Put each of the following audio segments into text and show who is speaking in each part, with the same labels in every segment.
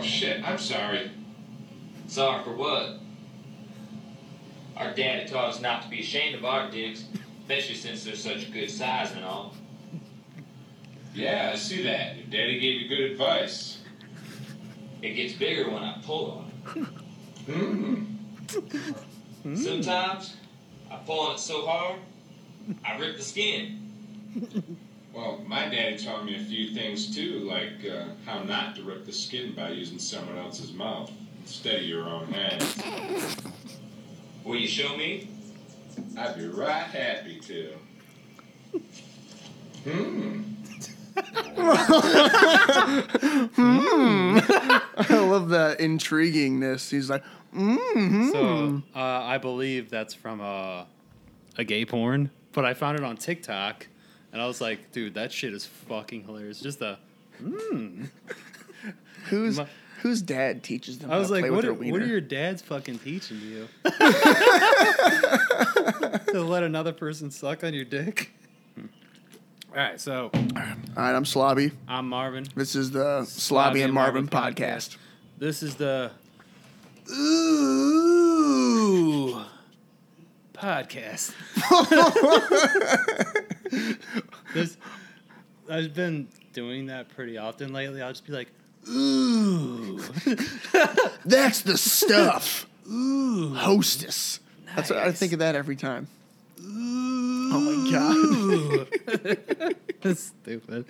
Speaker 1: Oh shit, I'm sorry.
Speaker 2: Sorry for what? Our daddy taught us not to be ashamed of our dicks, especially since they're such good size and all.
Speaker 1: Yeah, I see that. Your daddy gave you good advice.
Speaker 2: It gets bigger when I pull on it.
Speaker 1: Hmm.
Speaker 2: Sometimes I pull on it so hard, I rip the skin.
Speaker 1: Well, my daddy taught me a few things too, like uh, how not to rip the skin by using someone else's mouth instead of your own hands.
Speaker 2: Will you show me?
Speaker 1: I'd be right happy to. Hmm.
Speaker 3: I love that intriguingness. He's like, mm-hmm.
Speaker 4: So uh, I believe that's from a, a gay porn, but I found it on TikTok, and I was like, dude, that shit is fucking hilarious. Just a, mm.
Speaker 3: who's
Speaker 4: My-
Speaker 3: whose dad teaches them?
Speaker 4: I was
Speaker 3: how to
Speaker 4: like,
Speaker 3: play
Speaker 4: what
Speaker 3: with
Speaker 4: are,
Speaker 3: their
Speaker 4: what are your dads fucking teaching you? to let another person suck on your dick? All right, so
Speaker 3: All right, I'm Slobby.
Speaker 4: I'm Marvin.
Speaker 3: This is the Slobby and Marvin podcast.
Speaker 4: This is the Ooh podcast. this I've been doing that pretty often lately. I'll just be like, ooh,
Speaker 3: That's the stuff. Ooh, hostess. That's what I think of that every time. Oh my god.
Speaker 4: that's stupid.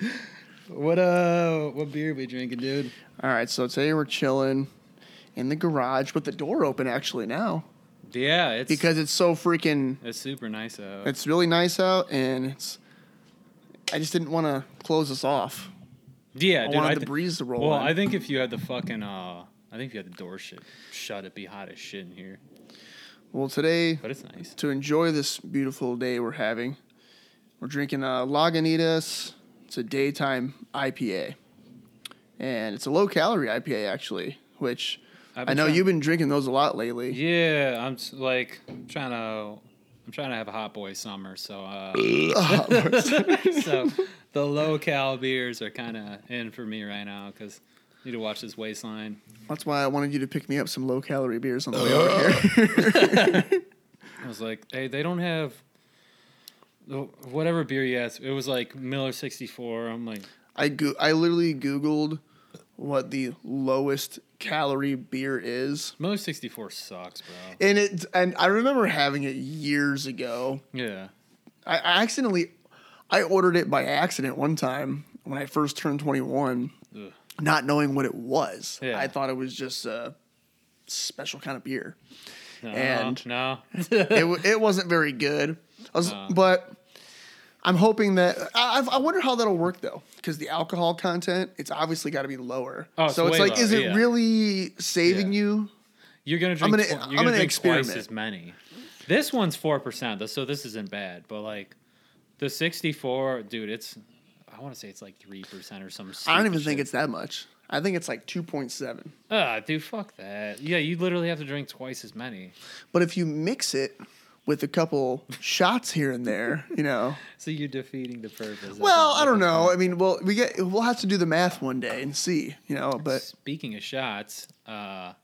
Speaker 4: What uh, what beer we drinking, dude?
Speaker 3: All right, so today we're chilling in the garage with the door open actually now
Speaker 4: Yeah, it's
Speaker 3: because it's so freaking.
Speaker 4: it's super nice out.
Speaker 3: It's really nice out, and it's. I just didn't want to close us off.
Speaker 4: yeah,
Speaker 3: I
Speaker 4: dude.
Speaker 3: wanted
Speaker 4: I
Speaker 3: the breeze to roll
Speaker 4: Well,
Speaker 3: in.
Speaker 4: I think if you had the fucking uh, I think if you had the door shit shut, it'd be hot as shit in here.
Speaker 3: Well, today
Speaker 4: But it's nice.
Speaker 3: to enjoy this beautiful day we're having, we're drinking a Lagunitas. It's a daytime IPA, and it's a low calorie IPA actually, which I know
Speaker 4: trying-
Speaker 3: you've been drinking those a lot lately.
Speaker 4: Yeah, I'm s- like I'm trying to I'm trying to have a hot boy summer, so uh, so the low cal beers are kind of in for me right now because need to watch this waistline.
Speaker 3: That's why I wanted you to pick me up some low calorie beers on the way over here.
Speaker 4: I was like, hey, they don't have the- whatever beer you asked. It was like Miller 64. I'm like,
Speaker 3: I go- I literally Googled what the lowest calorie beer is.
Speaker 4: Miller 64 sucks, bro.
Speaker 3: And it and I remember having it years ago.
Speaker 4: Yeah.
Speaker 3: I, I accidentally I ordered it by accident one time when I first turned 21,
Speaker 4: Ugh.
Speaker 3: not knowing what it was.
Speaker 4: Yeah.
Speaker 3: I thought it was just a special kind of beer.
Speaker 4: No,
Speaker 3: And-
Speaker 4: no.
Speaker 3: it it wasn't very good. I was,
Speaker 4: Uh.
Speaker 3: but I'm hoping that I, I wonder how that'll work though, because the alcohol content it's obviously got to be lower.
Speaker 4: Oh, it's
Speaker 3: so it's
Speaker 4: way
Speaker 3: like, is it
Speaker 4: yeah.
Speaker 3: really saving
Speaker 4: Yeah.
Speaker 3: you?
Speaker 4: You're gonna drink.
Speaker 3: gonna-
Speaker 4: tw-
Speaker 3: I'm
Speaker 4: gonna,
Speaker 3: gonna
Speaker 4: drink
Speaker 3: experiment.
Speaker 4: twice as many. This one's four percent, so this isn't bad. But like the 64, dude, it's I want to say it's like three percent or something.
Speaker 3: I don't even think it's that much. I think it's like 2.7.
Speaker 4: Ah, dude, fuck that. Yeah, you literally have to drink twice as many.
Speaker 3: But if you mix it with a couple shots here and there, you know.
Speaker 4: So you're defeating the purpose.
Speaker 3: Well. I don't know. I mean, well, we get we'll have to do the math one day and see, you know. But
Speaker 4: Speaking of shots, uh,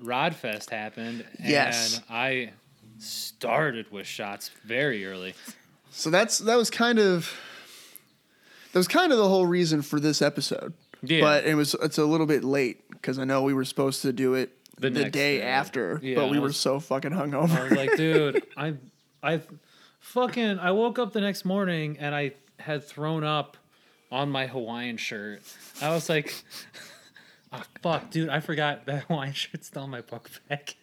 Speaker 4: Rodfest happened,
Speaker 3: Yes.
Speaker 4: and I started with shots very early.
Speaker 3: so that's that was kind of that was kind of the whole reason for this episode.
Speaker 4: Yeah.
Speaker 3: But it was it's a little bit late because I know we were supposed to do it
Speaker 4: The
Speaker 3: the, day
Speaker 4: day.
Speaker 3: after,
Speaker 4: Yeah,
Speaker 3: but we
Speaker 4: I
Speaker 3: were so fucking hungover.
Speaker 4: I was like, dude, I, I, fucking, I woke up the next morning and I had thrown up on my Hawaiian shirt. I was like, oh, fuck, dude, I forgot that Hawaiian shirt's still in my book bag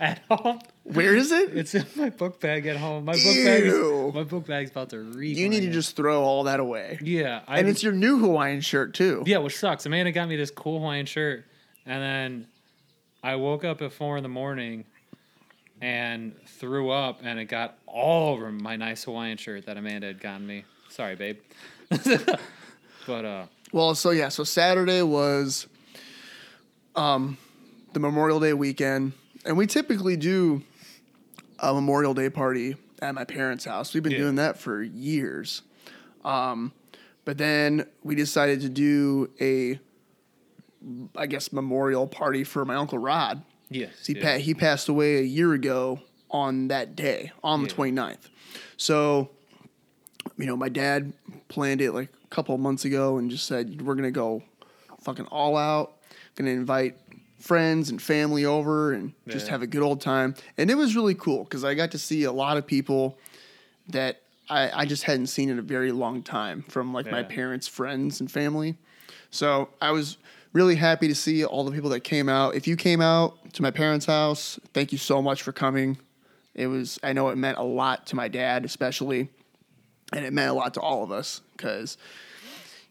Speaker 4: at home.
Speaker 3: Where is it?
Speaker 4: It's in my book bag at home. My book bag
Speaker 3: Ew.
Speaker 4: is, my book bag's about to read.
Speaker 3: you need to just throw all that away.
Speaker 4: yeah, I,
Speaker 3: And it's your new Hawaiian shirt too.
Speaker 4: yeah, which sucks. Amanda got me this cool Hawaiian shirt, and then I woke up at four in the morning and threw up, and it got all over my nice Hawaiian shirt that Amanda had gotten me. Sorry, babe. but uh,
Speaker 3: Well, so yeah, so Saturday was um the Memorial Day weekend, and we typically do a Memorial Day party at my parents' house. We've been
Speaker 4: Yeah.
Speaker 3: doing that for years. Um but then we decided to do a I guess, memorial party for my uncle Rod.
Speaker 4: Yeah.
Speaker 3: He
Speaker 4: yeah.
Speaker 3: pa- he passed away a year ago on that day, on the
Speaker 4: Yeah.
Speaker 3: 29th. So, you know, my dad planned it like a couple of months ago and just said, we're going to go fucking all out. Going to invite friends and family over and just have a good old time. And it was really cool because I got to see a lot of people that I, I just hadn't seen in a very long time from like my parents' friends and family. So I was really happy to see all the people that came out. If you came out to my parents' house, thank you so much for coming. It was I know it meant a lot to my dad especially, and it meant a lot to all of us because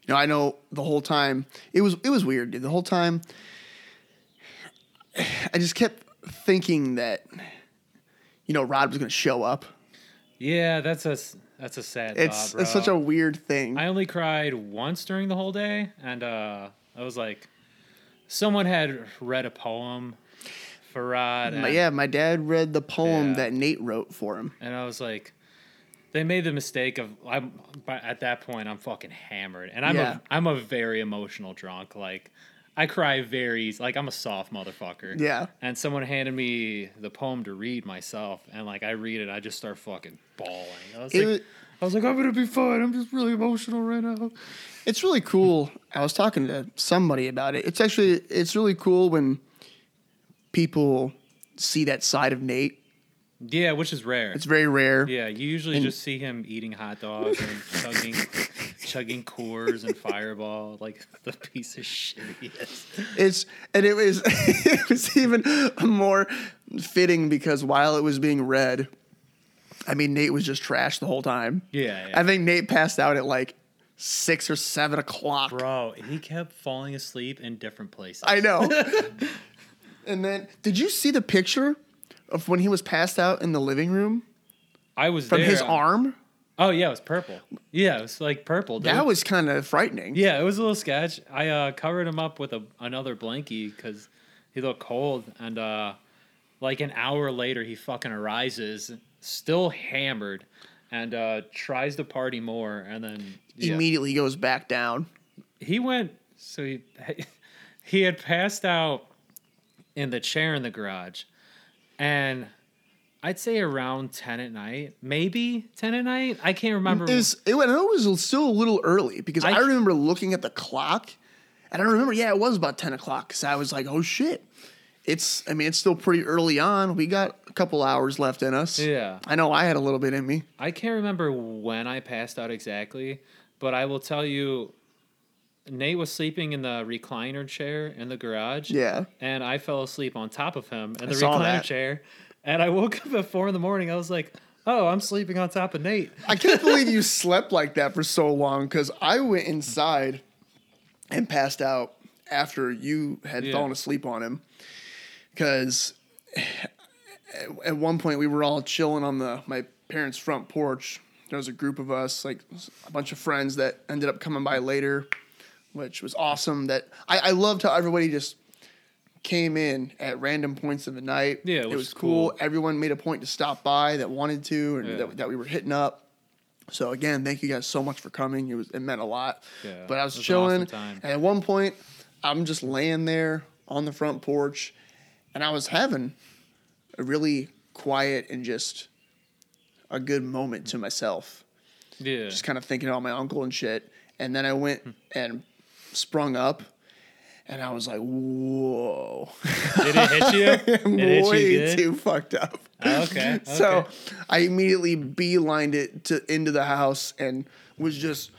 Speaker 3: you know I know the whole time it was it was weird. Dude. The whole time I just kept thinking that you know Rod was going to show up.
Speaker 4: Yeah, that's a that's a sad
Speaker 3: It's
Speaker 4: thought,
Speaker 3: it's such a weird thing.
Speaker 4: I only cried once during the whole day, and uh, I was like, someone had read a poem for Rod. And-
Speaker 3: yeah, my dad read the poem
Speaker 4: Yeah.
Speaker 3: that Nate wrote for him.
Speaker 4: and I was like, they made the mistake of I'm at that point I'm fucking hammered, and I'm
Speaker 3: Yeah.
Speaker 4: a I'm a very emotional drunk. Like I cry very like I'm a soft motherfucker.
Speaker 3: Yeah.
Speaker 4: And someone handed me the poem to read myself, and like I read it, I just start fucking bawling. I was
Speaker 3: It
Speaker 4: like,
Speaker 3: was-
Speaker 4: I was like, I'm gonna be fine. I'm just really emotional right now.
Speaker 3: It's really cool. I was talking to somebody about it. It's actually it's really cool when people see that side of Nate.
Speaker 4: Yeah, which is rare.
Speaker 3: It's very rare.
Speaker 4: Yeah, you usually
Speaker 3: And-
Speaker 4: just see him eating hot dogs and chugging, chugging Coors and Fireball, like the piece of shit he is.
Speaker 3: It's and it was it was even more fitting because while it was being read, I mean Nate was just trash the whole time.
Speaker 4: Yeah, yeah.
Speaker 3: I think Nate passed out at like six or seven o'clock.
Speaker 4: bro, he kept falling asleep in different places.
Speaker 3: I know. and then did you see the picture of when he was passed out in the living room
Speaker 4: I was
Speaker 3: from
Speaker 4: there.
Speaker 3: his arm?
Speaker 4: Oh yeah, it was purple. Yeah, it was like purple. dude.
Speaker 3: That was kind of frightening.
Speaker 4: yeah, it was a little sketch. I uh, covered him up with a, another blankie because he looked cold, and uh, like an hour later, he fucking arises, still hammered, and uh, tries to party more, and then yeah.
Speaker 3: Immediately goes back down.
Speaker 4: he went so he he had passed out in the chair in the garage and i'd say around 10 at night maybe 10 at night i can't remember
Speaker 3: It was, it, was still a little early because I,
Speaker 4: I-
Speaker 3: remember looking at the clock and I remember, yeah, it was about 10 o'clock because I was like, oh shit. It's, I mean, it's still pretty early on. We got couple hours left in us.
Speaker 4: Yeah.
Speaker 3: I know I had a little bit in me.
Speaker 4: i can't remember when i passed out exactly but i will tell you nate was sleeping in the recliner chair in the garage
Speaker 3: Yeah.
Speaker 4: and i fell asleep on top of him in the recliner
Speaker 3: that.
Speaker 4: chair and i woke up at four in the morning i was like oh i'm sleeping on top of nate
Speaker 3: I can't believe you slept like that for so long because I went inside and passed out after you had
Speaker 4: Yeah.
Speaker 3: fallen asleep on him. Because at one point we were all chilling on the my parents' front porch. There was a group of us, like a bunch of friends that ended up coming by later, which was awesome. That I, I loved how everybody just came in at random points of the night.
Speaker 4: Yeah,
Speaker 3: it was
Speaker 4: is
Speaker 3: cool.
Speaker 4: cool.
Speaker 3: Everyone made a point to stop by that wanted to, and
Speaker 4: Yeah.
Speaker 3: that, that we were hitting up. So again, thank you guys so much for coming. It was it meant a lot.
Speaker 4: Yeah,
Speaker 3: but I was
Speaker 4: was
Speaker 3: chilling,
Speaker 4: awesome
Speaker 3: and at one point, I'm just laying there on the front porch, and I was having a really quiet and just a good moment to myself
Speaker 4: yeah
Speaker 3: just kind of thinking about my uncle and shit. And then I went hmm. and sprung up, and I was like, "Whoa!"
Speaker 4: did it hit you
Speaker 3: I'm
Speaker 4: it hit you
Speaker 3: way too fucked up.
Speaker 4: Oh, okay,
Speaker 3: So. I immediately beelined it to into the house and was just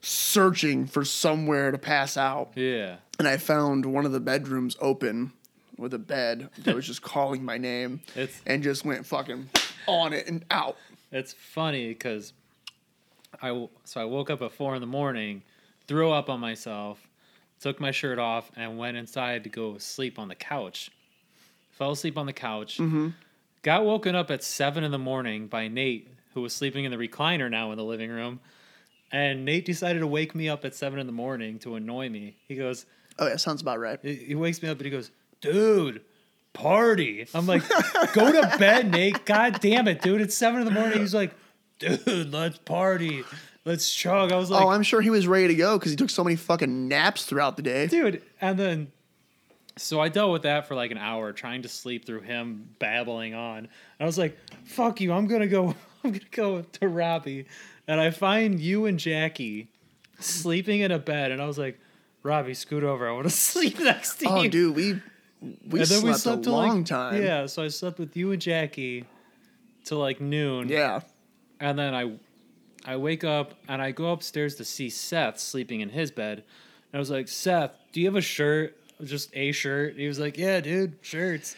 Speaker 3: searching for somewhere to pass out.
Speaker 4: Yeah.
Speaker 3: And I found one of the bedrooms open with a bed that was just calling my name,
Speaker 4: It's-
Speaker 3: and just went fucking on it and out.
Speaker 4: It's funny because I so I woke up at four in the morning, threw up on myself, took my shirt off, and went inside to go sleep on the couch. Fell asleep on the couch. Mm-hmm. Got woken up at seven in the morning by Nate, who was sleeping in the recliner now in the living room. And Nate decided to wake me up at seven in the morning to annoy me. He goes,
Speaker 3: Oh yeah, sounds about right.
Speaker 4: he he wakes me up and he goes, dude, party. I'm like, go to bed, Nate. God damn it, dude. It's seven in the morning. He's like, dude, let's party. Let's chug. I was oh, like,
Speaker 3: oh, I'm sure he was ready to go because he took so many fucking naps throughout the day.
Speaker 4: dude. And then So I dealt with that for like an hour, trying to sleep through him babbling on. And I was like, "Fuck you! I'm gonna go. I'm gonna go to Robbie." And I find you and Jackie sleeping in a bed, and I was like, "Robbie, scoot over. I want to sleep next to
Speaker 3: Oh,
Speaker 4: you."
Speaker 3: Oh, dude, we we
Speaker 4: and
Speaker 3: slept, a long
Speaker 4: like,
Speaker 3: time.
Speaker 4: Yeah, so I slept with you and Jackie till like noon.
Speaker 3: Yeah.
Speaker 4: And then I I wake up and I go upstairs to see Seth sleeping in his bed. And I was like, Seth, do you have a shirt? Just a shirt? And he was like, Yeah, dude, shirts.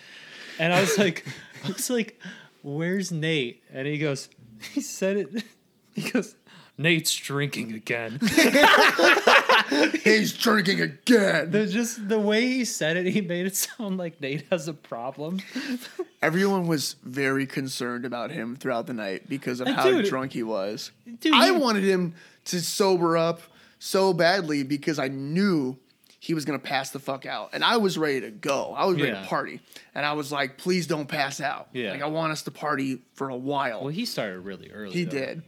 Speaker 4: And I was like, I was like, Where's Nate? And he goes, he said it. He goes, Nate's drinking again.
Speaker 3: He's drinking again.
Speaker 4: the just the way he said it, he made it sound like Nate has a problem.
Speaker 3: Everyone was very concerned about him throughout the night because of
Speaker 4: Uh,
Speaker 3: how
Speaker 4: dude.
Speaker 3: drunk he was.
Speaker 4: Dude,
Speaker 3: I
Speaker 4: he-
Speaker 3: wanted him to sober up so badly because I knew he was gonna pass the fuck out, and I was ready to go. I was ready
Speaker 4: Yeah.
Speaker 3: to party, and I was like, "Please don't pass out."
Speaker 4: Yeah.
Speaker 3: like I want us to party for a while.
Speaker 4: Well, he started really early.
Speaker 3: he
Speaker 4: though.
Speaker 3: did,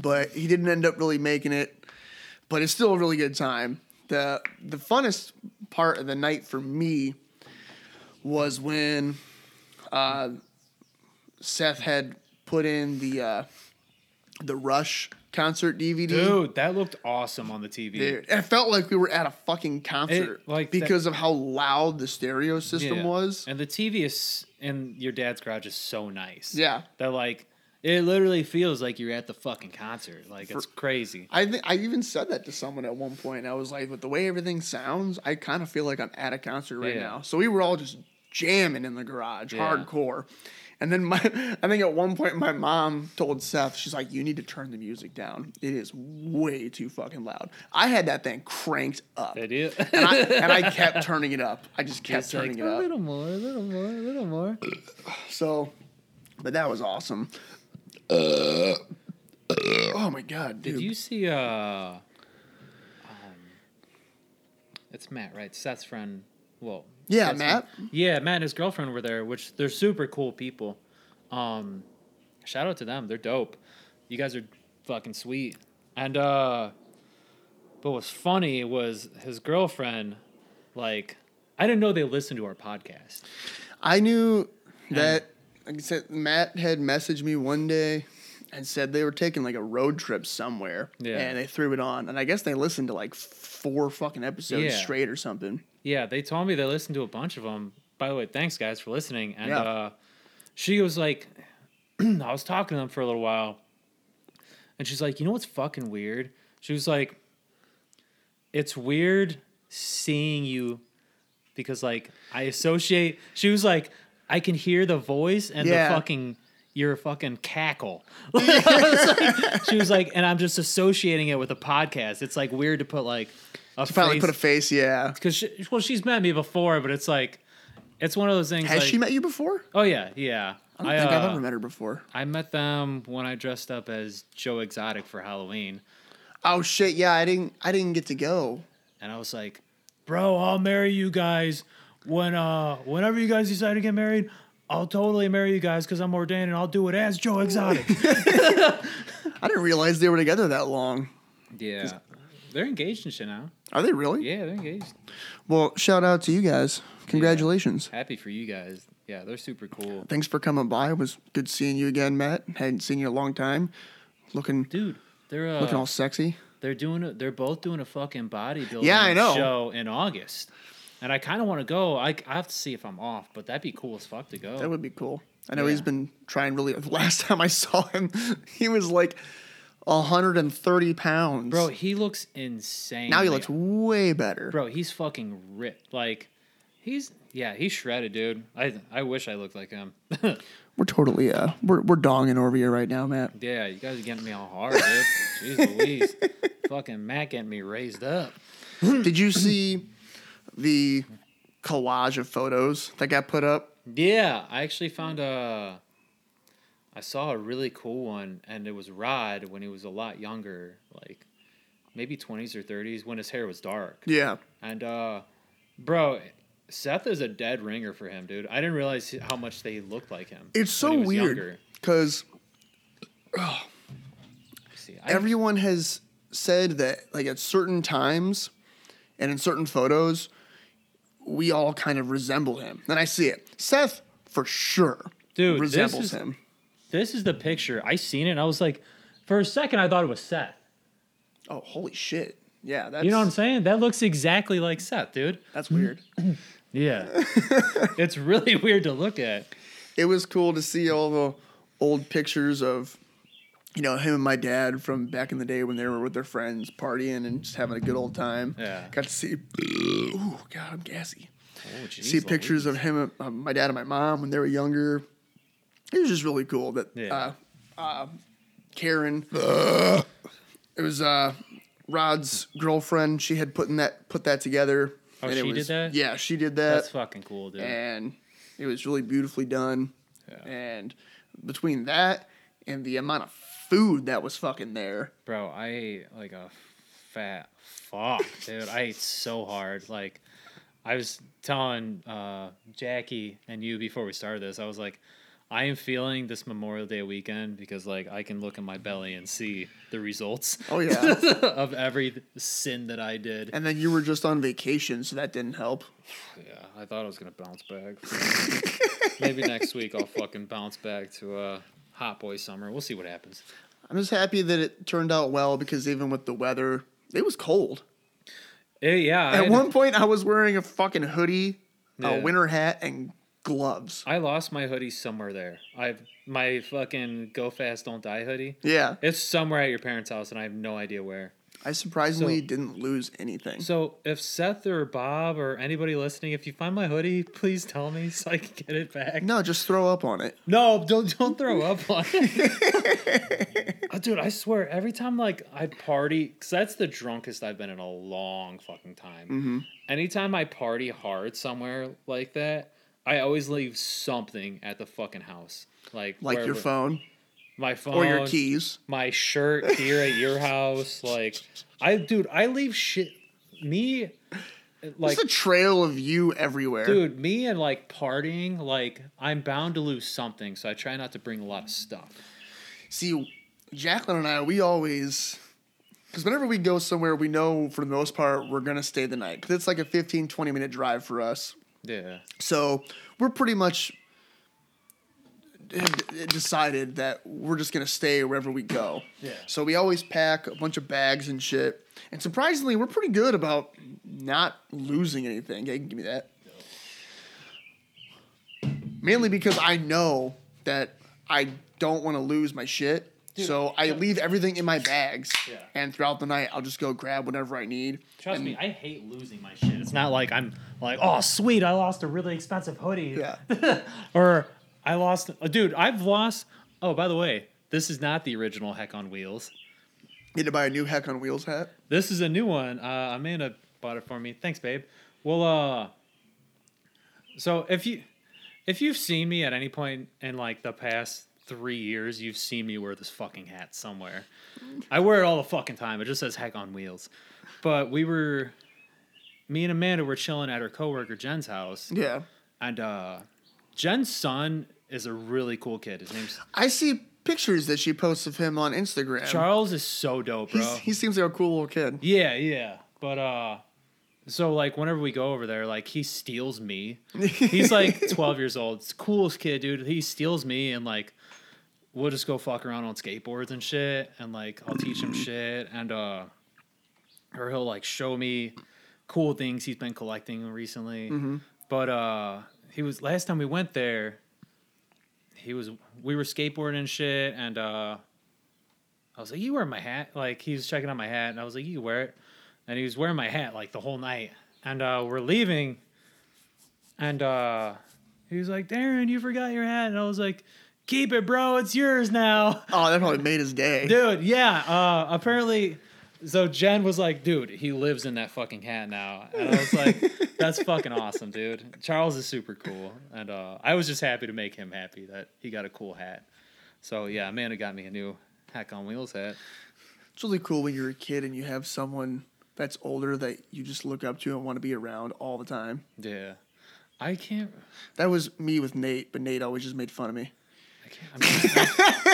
Speaker 3: but he didn't end up really making it. But it's still a really good time. the The funnest part of the night for me was when uh, Seth had put in the uh, the Rush concert DVD.
Speaker 4: Dude, that looked awesome on the TV.
Speaker 3: Dude, it felt like we were at a fucking concert,
Speaker 4: like that-
Speaker 3: because of how loud the stereo system
Speaker 4: Yeah.
Speaker 3: was.
Speaker 4: And the TV is in your dad's garage is so nice.
Speaker 3: Yeah,
Speaker 4: That like it literally feels like you're at the fucking concert. Like it's crazy.
Speaker 3: I think I even said that to someone at one point. I was like, with the way everything sounds, I kind of feel like I'm at a concert right
Speaker 4: Yeah.
Speaker 3: now. So we were all just jamming in the garage,
Speaker 4: Yeah.
Speaker 3: hardcore. And then my, I think at one point my mom told Seth, she's like, "You need to turn the music down. It is way too fucking loud." I had that thing cranked up,
Speaker 4: It is.
Speaker 3: and I and I kept turning it up. I just kept
Speaker 4: like,
Speaker 3: turning
Speaker 4: a
Speaker 3: it up.
Speaker 4: A little more, a little more, a little more.
Speaker 3: So, but that was awesome. Oh my god, dude!
Speaker 4: Did you see uh um it's Matt, right? Seth's friend. Well,
Speaker 3: Yeah,
Speaker 4: Seth's
Speaker 3: Matt.
Speaker 4: friend. Yeah, Matt and his girlfriend were there, which they're super cool people. Um shout out to them. They're dope. You guys are fucking sweet. And uh but what's funny was his girlfriend like I didn't know they listened to our podcast.
Speaker 3: I knew that, like I said, Matt had messaged me one day and said they were taking like a road trip somewhere.
Speaker 4: Yeah.
Speaker 3: And they threw it on. And I guess they listened to like four fucking episodes
Speaker 4: Yeah.
Speaker 3: straight or something.
Speaker 4: Yeah, they told me they listened to a bunch of them. By the way, thanks guys for listening. And
Speaker 3: Yeah.
Speaker 4: uh, she was like, I was talking to them for a little while, and she's like, you know what's fucking weird? She was like, it's weird seeing you because like I associate. She was like, I can hear the voice and
Speaker 3: Yeah.
Speaker 4: the fucking your fucking cackle. Was like- she was like, and I'm just associating it with a podcast. It's like weird to put like a face-
Speaker 3: put a face, yeah.
Speaker 4: because she, well, she's met me before, but it's like, it's one of those things.
Speaker 3: Has
Speaker 4: like,
Speaker 3: she met you before?
Speaker 4: Oh yeah, yeah.
Speaker 3: I don't think I've
Speaker 4: uh,
Speaker 3: ever met her before.
Speaker 4: I met them when I dressed up as Joe Exotic for Halloween,
Speaker 3: Oh shit, yeah, I didn't I didn't get to go.
Speaker 4: and I was like, "Bro, I'll marry you guys when uh whenever you guys decide to get married. I'll totally marry you guys because I'm ordained and I'll do it as Joe Exotic."
Speaker 3: I didn't realize they were together that long.
Speaker 4: yeah, they're engaged and shit now.
Speaker 3: Are they really?
Speaker 4: Yeah, they're engaged.
Speaker 3: Well, shout out to you guys. Congratulations.
Speaker 4: Happy for you guys. Yeah, they're super cool,
Speaker 3: Thanks for coming by. It was good seeing you again, Matt. Hadn't seen you in a long time. Looking
Speaker 4: dude. They're uh,
Speaker 3: looking all sexy.
Speaker 4: they're doing a, they're both doing a fucking bodybuilding
Speaker 3: Yeah, I know.
Speaker 4: show in August. And I kind of want to go. I, I have to see if I'm off, but that'd be cool as fuck to go.
Speaker 3: That would be cool. I know
Speaker 4: Yeah.
Speaker 3: he's been trying really. Last time I saw him, he was like 130 pounds.
Speaker 4: Bro, he looks insane.
Speaker 3: now he looks way better.
Speaker 4: Bro, he's fucking ripped. Like, he's yeah, he's shredded, dude. I I wish I looked like him.
Speaker 3: We're totally uh, we're we're donging over you right now, Matt.
Speaker 4: yeah, you guys are getting me all hard, dude. Jeez Louise, fucking Matt getting me raised up.
Speaker 3: Did you see the collage of photos that got put up?
Speaker 4: Yeah, I actually found a. I saw a really cool one, and it was Rod when he was a lot younger, like maybe twenties or thirties, when his hair was dark.
Speaker 3: Yeah,
Speaker 4: And uh, bro, Seth is a dead ringer for him, dude. I didn't realize how much they looked like him.
Speaker 3: it's so weird because
Speaker 4: I,
Speaker 3: everyone has said that like at certain times and in certain photos we all kind of resemble him. Then I see it. Seth, for sure,
Speaker 4: Dude, this
Speaker 3: resembles
Speaker 4: is-
Speaker 3: him.
Speaker 4: This is the picture. I seen it and I was like, for a second I thought it was Seth.
Speaker 3: Oh, holy shit! Yeah, that's
Speaker 4: You know what I'm saying? That looks exactly like Seth, dude.
Speaker 3: that's weird.
Speaker 4: Yeah. it's really weird to look at.
Speaker 3: it was cool to see all the old pictures of you know him and my dad from back in the day when they were with their friends partying and just having a good old time.
Speaker 4: Yeah.
Speaker 3: got to see. oh, God, I'm gassy.
Speaker 4: Oh, jeez,
Speaker 3: see pictures
Speaker 4: Louise.
Speaker 3: of him, uh, my dad and my mom when they were younger. It was just really cool that
Speaker 4: Yeah.
Speaker 3: uh, uh, Karen, it was uh, Rod's girlfriend. She had put in that put that together.
Speaker 4: Oh,
Speaker 3: and it
Speaker 4: she did that?
Speaker 3: Yeah, she did that
Speaker 4: That's fucking cool, dude.
Speaker 3: and it was really beautifully done.
Speaker 4: Yeah.
Speaker 3: And between that and the amount of food that was fucking there,
Speaker 4: Bro, I ate like a fat fuck, dude. I ate so hard. Like, I was telling uh, Jackie and you before we started this, I was like, I am feeling this Memorial Day weekend because like I can look in my belly and see the results
Speaker 3: oh yeah.
Speaker 4: of every sin that I did.
Speaker 3: and then you were just on vacation, so that didn't help.
Speaker 4: Yeah, I thought I was gonna bounce back. Maybe next week I'll fucking bounce back to uh, hot boy summer. We'll see what happens.
Speaker 3: I'm just happy that it turned out well because even with the weather, it was cold.
Speaker 4: Eh, yeah,
Speaker 3: At one point, I was wearing a fucking hoodie,
Speaker 4: Yeah.
Speaker 3: a winter hat, and gloves.
Speaker 4: I lost my hoodie somewhere there. I've my fucking go fast don't die hoodie.
Speaker 3: Yeah,
Speaker 4: It's somewhere at your parents' house, and I have no idea where.
Speaker 3: I surprisingly
Speaker 4: So-
Speaker 3: didn't lose anything.
Speaker 4: So if Seth or Bob or anybody listening, if you find my hoodie, please tell me so I can get it back.
Speaker 3: no, just throw up on it.
Speaker 4: No, don't don't throw up on it. Uh, Dude, I swear, every time like I party, because that's the drunkest I've been in a long fucking time.
Speaker 3: Mm-hmm.
Speaker 4: Anytime I party hard somewhere like that, I always leave something at the fucking house, like
Speaker 3: Like your phone
Speaker 4: my phone,
Speaker 3: or your keys.
Speaker 4: my shirt here at your house. Like, I dude, I leave shit. Me, like,
Speaker 3: Just a trail of you everywhere.
Speaker 4: dude, me and like partying, like I'm bound to lose something, so I try not to bring a lot of stuff.
Speaker 3: See, Jacqueline and I, we always, because whenever we go somewhere, we know for the most part we're going to stay the night. Because it's like a 15, 20 minute drive for us.
Speaker 4: Yeah.
Speaker 3: So we're pretty much decided that we're just going to stay wherever we go.
Speaker 4: Yeah.
Speaker 3: So we always pack a bunch of bags and shit. And surprisingly, we're pretty good about not losing anything. Can give me that. Mainly because I know that I don't want to lose my shit. so I leave everything in my bags.
Speaker 4: Yeah.
Speaker 3: And throughout the night, I'll just go grab whatever I need.
Speaker 4: Trust
Speaker 3: And-
Speaker 4: me, I hate losing my shit. It's not like I'm like, oh sweet, I lost a really expensive hoodie.
Speaker 3: Yeah.
Speaker 4: or I lost, uh, dude. I've lost. Oh, by the way, this is not the original Heck on Wheels.
Speaker 3: Need to buy a new Heck on Wheels hat.
Speaker 4: This is a new one. Uh, Amanda bought it for me. Thanks, babe. Well, uh, so if you if you've seen me at any point in like the past three years, you've seen me wear this fucking hat somewhere. I wear it all the fucking time. It just says "Heck on Wheels." But we were, me and Amanda were chilling at her coworker Jen's house,
Speaker 3: Yeah.
Speaker 4: and uh, Jen's son is a really cool kid. His name's
Speaker 3: I see pictures that she posts of him on Instagram.
Speaker 4: Charles. Is so dope, bro.
Speaker 3: He's, he seems like a cool little kid.
Speaker 4: Yeah, yeah. But uh so like whenever we go over there, like he steals me. He's like 12 years old. It's the coolest kid, dude. He steals me and like we'll just go fuck around on skateboards and shit and like I'll teach him shit and uh or he'll like show me cool things he's been collecting recently. But uh he was last time we went there he was we were skateboarding and shit and uh I was like, "You wear my hat?" Like he was checking out my hat, and I was like, "You wear it?" And he was wearing my hat like the whole night. And uh, we're leaving, and uh, he was like, "Darren, you forgot your hat," and I was like, "Keep it, bro. It's yours now."
Speaker 3: Oh, that probably made his day.
Speaker 4: Dude, yeah. Uh, apparently, so Jen was like, dude, he lives in that fucking hat now. And I was like, that's fucking awesome, dude. Charles is super cool. And uh, I was just happy to make him happy that he got a cool hat. So, yeah, Amanda got me a new Hack on Wheels hat.
Speaker 3: It's really cool when you're a kid and you have someone that's older that you just look up to and want to be around all the time.
Speaker 4: Yeah. I can't.
Speaker 3: That was me with Nate, but Nate always just made fun of me.
Speaker 4: I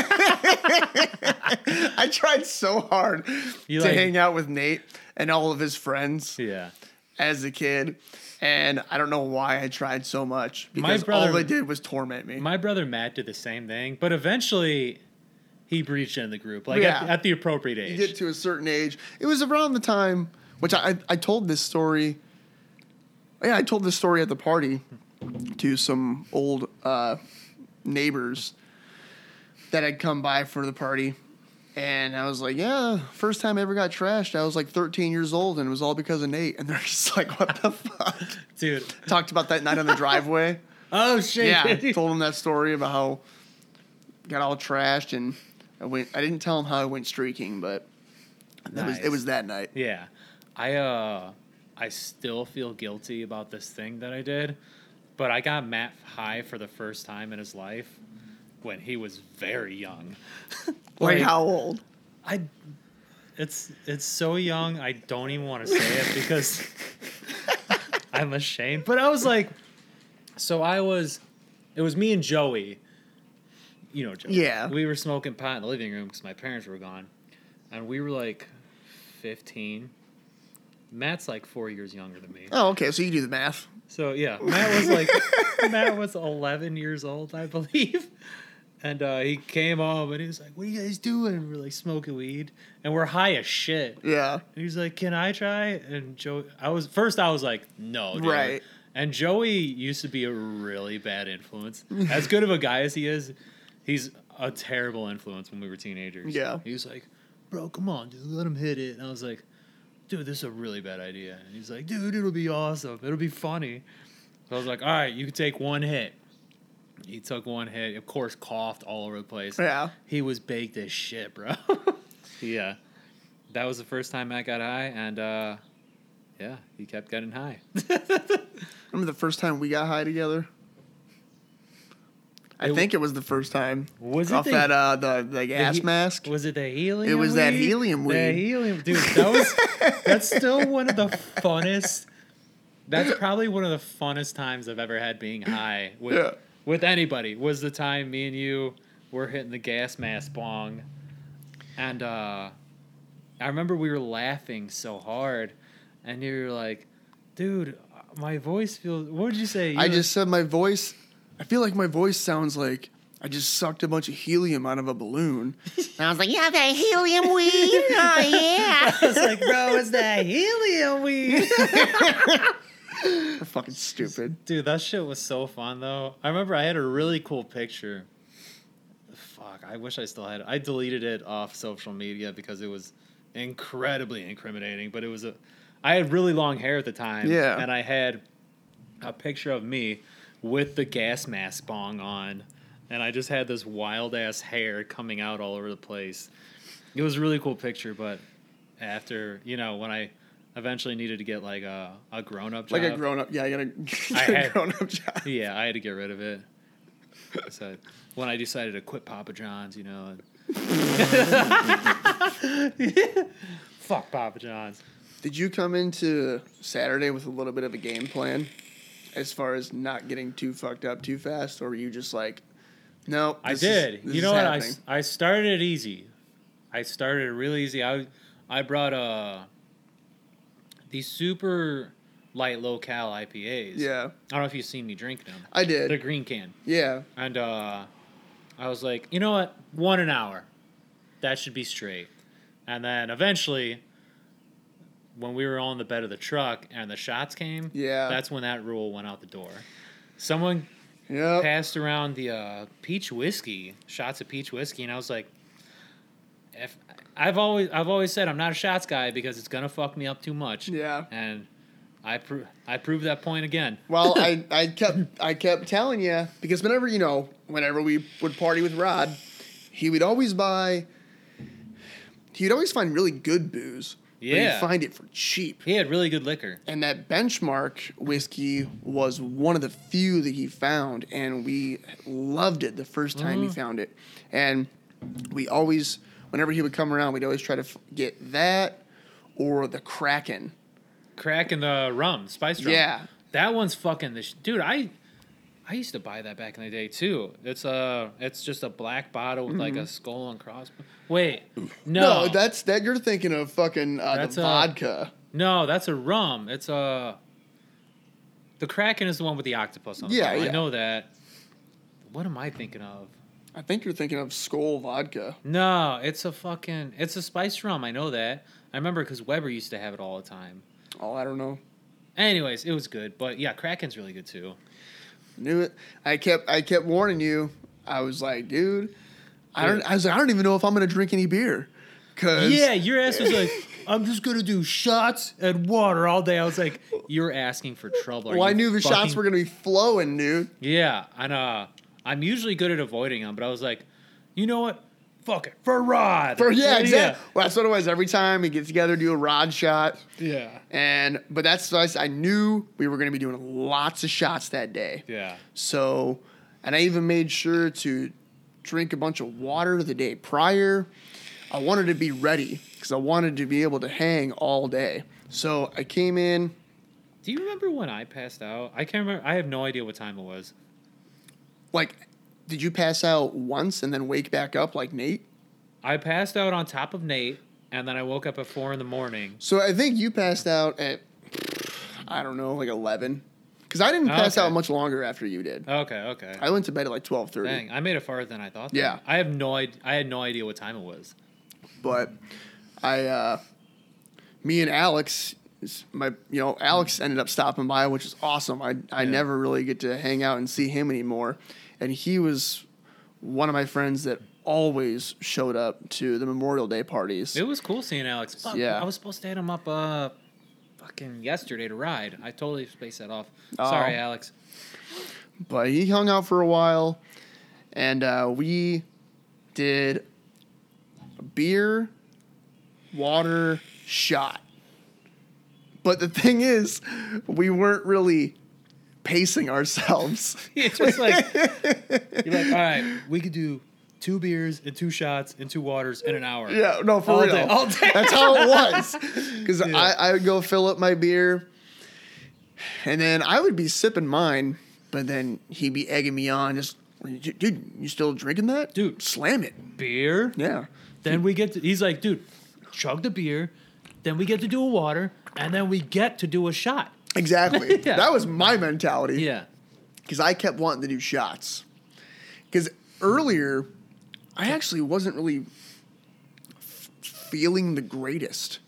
Speaker 3: I tried so hard
Speaker 4: You
Speaker 3: to
Speaker 4: like-
Speaker 3: hang out with Nate and all of his friends,
Speaker 4: yeah.
Speaker 3: as a kid, and I don't know why I tried so much
Speaker 4: My
Speaker 3: because
Speaker 4: brother-
Speaker 3: all they did was torment me.
Speaker 4: My brother Matt did the same thing, but eventually he breached in the group, like
Speaker 3: Yeah.
Speaker 4: at, at the appropriate
Speaker 3: you
Speaker 4: age.
Speaker 3: get to a certain age. It was around the time, which I I told this story. Yeah, I told this story at the party to some old uh, neighbors that had come by for the party. And I was like, yeah, first time I ever got trashed, I was like 13 years old, and it was all because of Nate. And they're just like, what the fuck?
Speaker 4: Dude.
Speaker 3: Talked about that night on the driveway.
Speaker 4: Oh shit.
Speaker 3: yeah, told him that story about how got all trashed, and I went. I didn't tell him how I went streaking, but that was, it was that night.
Speaker 4: Yeah. I uh I still feel guilty about this thing that I did, but I got Matt high for the first time in his life when he was very young.
Speaker 3: Like, how old?
Speaker 4: I it's it's so young I don't even want to say it because I'm ashamed. But I was like so I was it was me and Joey. You know Joey.
Speaker 3: Yeah.
Speaker 4: We were smoking pot in the living room because my parents were gone. And we were like 15. Matt's like four years younger than me.
Speaker 3: Oh, okay. So you do the math.
Speaker 4: So yeah, Matt was like Matt was 11 years old, I believe. And uh, he came home and he was like, "What are you guys doing?" And we're like smoking weed, and we're high as shit.
Speaker 3: Yeah.
Speaker 4: And he was like, "Can I try?" And Joe, I was first. I was like, "No, dude."
Speaker 3: Right.
Speaker 4: And Joey used to be a really bad influence. As good of a guy as he is, he's a terrible influence when we were teenagers.
Speaker 3: Yeah.
Speaker 4: He was like, "Bro, come on, dude, let him hit it." And I was like, "Dude, this is a really bad idea." And he's like, "Dude, it'll be awesome. It'll be funny." So I was like, "All right, you can take one hit." He took one hit. Of course, coughed all over the place.
Speaker 3: Yeah.
Speaker 4: He was baked as shit, bro. yeah. That was the first time Matt got high, and uh, yeah, he kept getting high.
Speaker 3: Remember the first time we got high together? I
Speaker 4: It-
Speaker 3: think it was the first time.
Speaker 4: Was it
Speaker 3: off that uh the, the gas
Speaker 4: he-
Speaker 3: mask?
Speaker 4: Was it the helium?
Speaker 3: It was that helium
Speaker 4: weed?
Speaker 3: helium
Speaker 4: The helium, dude. That was that's still one of the funnest. That's probably one of the funnest times I've ever had being high with
Speaker 3: Yeah.
Speaker 4: With anybody. Was the time me and you were hitting the gas mask bong, and uh, I remember we were laughing so hard, and you were like, "Dude, my voice feels." What did you say? You
Speaker 3: I
Speaker 4: were-
Speaker 3: just said my voice. I feel like my voice sounds like I just sucked a bunch of helium out of a balloon. And I was like, yeah, that helium weed. Oh yeah.
Speaker 4: I was like, "Bro, it's that helium weed."
Speaker 3: Fucking stupid.
Speaker 4: Dude, that shit was so fun though. I remember I had a really cool picture. Fuck, I wish I still had it. I deleted it off social media because it was incredibly incriminating, but it was a I had really long hair at the time.
Speaker 3: Yeah.
Speaker 4: And I had a picture of me with the gas mask bong on. And I just had this wild ass hair coming out all over the place. It was a really cool picture, but after, you know, when I eventually needed to get like a, a grown up job.
Speaker 3: Like a grown up. Yeah, I got a,
Speaker 4: I had-
Speaker 3: grown up job.
Speaker 4: Yeah, I had to get rid of it. So when I decided to quit Papa John's, you know. Fuck Papa John's.
Speaker 3: Did you come into Saturday with a little bit of a game plan as far as not getting too fucked up too fast, or were you just like, no?
Speaker 4: I did.
Speaker 3: Is,
Speaker 4: you know what? I,
Speaker 3: happening.
Speaker 4: I started it easy. I started it really easy. I I brought uh these super light low cal IPAs.
Speaker 3: Yeah,
Speaker 4: I don't know if you've seen me drink them.
Speaker 3: I did.
Speaker 4: The green can.
Speaker 3: yeah,
Speaker 4: And uh, I was like, you know what? One an hour. That should be straight. And then eventually, when we were on the bed of the truck and the shots came,
Speaker 3: Yeah.
Speaker 4: that's when that rule went out the door. Someone
Speaker 3: yep.
Speaker 4: passed around the uh, peach whiskey, shots of peach whiskey, and I was like, if I've always I've always said I'm not a shots guy because it's gonna fuck me up too much.
Speaker 3: Yeah.
Speaker 4: And I pro- I proved that point again.
Speaker 3: Well, I, I kept I kept telling you because whenever you know whenever we would party with Rod, he would always buy. He'd always find really good booze.
Speaker 4: Yeah.
Speaker 3: he'd find it for cheap.
Speaker 4: He had really good liquor.
Speaker 3: And that benchmark whiskey was one of the few that he found, and we loved it the first time he mm. found it. And we always, whenever he would come around, we'd always try to f- get that or the Kraken.
Speaker 4: Kraken the rum, spice rum.
Speaker 3: Yeah.
Speaker 4: That one's fucking the sh- dude. I I used to buy that back in the day too. It's a it's just a black bottle with like a skull and cross. Wait, no,
Speaker 3: Mm-hmm. No, that's that you're thinking of fucking uh,
Speaker 4: That's
Speaker 3: the
Speaker 4: a-
Speaker 3: vodka.
Speaker 4: No, that's a rum. It's a. The Kraken is the one with the octopus on the
Speaker 3: Yeah.
Speaker 4: I know that. What am I thinking of?
Speaker 3: I think you're thinking of Skull vodka.
Speaker 4: No, it's a fucking. It's a spice rum. I know that. I remember because Weber used to have it all the time.
Speaker 3: Oh, I don't know.
Speaker 4: Anyways, it was good, but yeah, Kraken's really good too.
Speaker 3: Knew it. I kept I kept warning you. I was like, dude, I don't. I was like, I don't even know if I'm gonna drink any beer. Cause
Speaker 4: Yeah, your ass was like, I'm just gonna do shots and water all day. I was like, you're asking for trouble. Are
Speaker 3: well, I knew the shots were gonna be flowing, dude.
Speaker 4: Yeah, and uh, I'm usually good at avoiding them, but I was like, you know what? Fuck it, for Rod.
Speaker 3: For yeah, exactly. Well, that's what it was. Every time we get together, do a rod shot,
Speaker 4: Yeah.
Speaker 3: and but that's I, I knew we were gonna be doing lots of shots that day.
Speaker 4: Yeah.
Speaker 3: So, and I even made sure to drink a bunch of water the day prior. I wanted to be ready because I wanted to be able to hang all day. So I came in.
Speaker 4: Do you remember when I passed out? I can't remember. I have no idea what time it was.
Speaker 3: Like, did you pass out once and then wake back up like Nate?
Speaker 4: I passed out on top of Nate, and then I woke up at four in the morning.
Speaker 3: So I think you passed out at, I don't know, like 11. Because I didn't pass
Speaker 4: Okay.
Speaker 3: out much longer after you did.
Speaker 4: Okay, okay.
Speaker 3: I went to bed at like 12:30.
Speaker 4: Dang, I made it farther than I thought.
Speaker 3: Yeah.
Speaker 4: I have no idea. I had no idea what time it was.
Speaker 3: but I, uh, me and Alex, my, you know, Alex ended up stopping by, which is awesome. I, I
Speaker 4: Yeah.
Speaker 3: never really get to hang out and see him anymore, and he was one of my friends that always showed up to the Memorial Day parties.
Speaker 4: It was cool seeing Alex. Fuck,
Speaker 3: Yeah.
Speaker 4: I was supposed to hit him up uh fucking yesterday to ride. I totally spaced that off.
Speaker 3: Oh.
Speaker 4: Sorry, Alex.
Speaker 3: but he hung out for a while, and uh, we did a beer, water, shot. But the thing is, we weren't really pacing ourselves.
Speaker 4: It's just like you're like, all right, we could do two beers and two shots and two waters in an hour.
Speaker 3: Yeah, no, for
Speaker 4: All
Speaker 3: real.
Speaker 4: day, all day.
Speaker 3: That's how it was. Because
Speaker 4: Yeah.
Speaker 3: I, I would go fill up my beer, and then I would be sipping mine, but then he'd be egging me on, just, dude, you still drinking that?
Speaker 4: Dude.
Speaker 3: Slam it.
Speaker 4: Beer.
Speaker 3: Yeah.
Speaker 4: Then we get to. He's like, dude, chug the beer. Then we get to do a water, and then we get to do a shot.
Speaker 3: Exactly.
Speaker 4: Yeah.
Speaker 3: That was my mentality.
Speaker 4: Yeah.
Speaker 3: Because I kept wanting to do shots. Because earlier, I actually wasn't really f- feeling the greatest.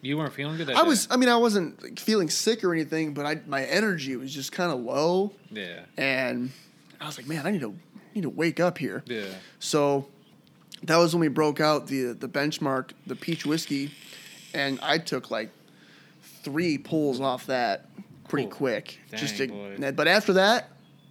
Speaker 4: You weren't feeling good that
Speaker 3: I
Speaker 4: day?
Speaker 3: was, I mean, I wasn't like, feeling sick or anything, but I, my energy was just kind of low.
Speaker 4: Yeah.
Speaker 3: And I was like, man, I need to, need to wake up here.
Speaker 4: Yeah.
Speaker 3: So that was when we broke out the the benchmark, the peach whiskey, and I took like three pulls off that pretty
Speaker 4: Cool.
Speaker 3: quick.
Speaker 4: Dang,
Speaker 3: just to, but after that,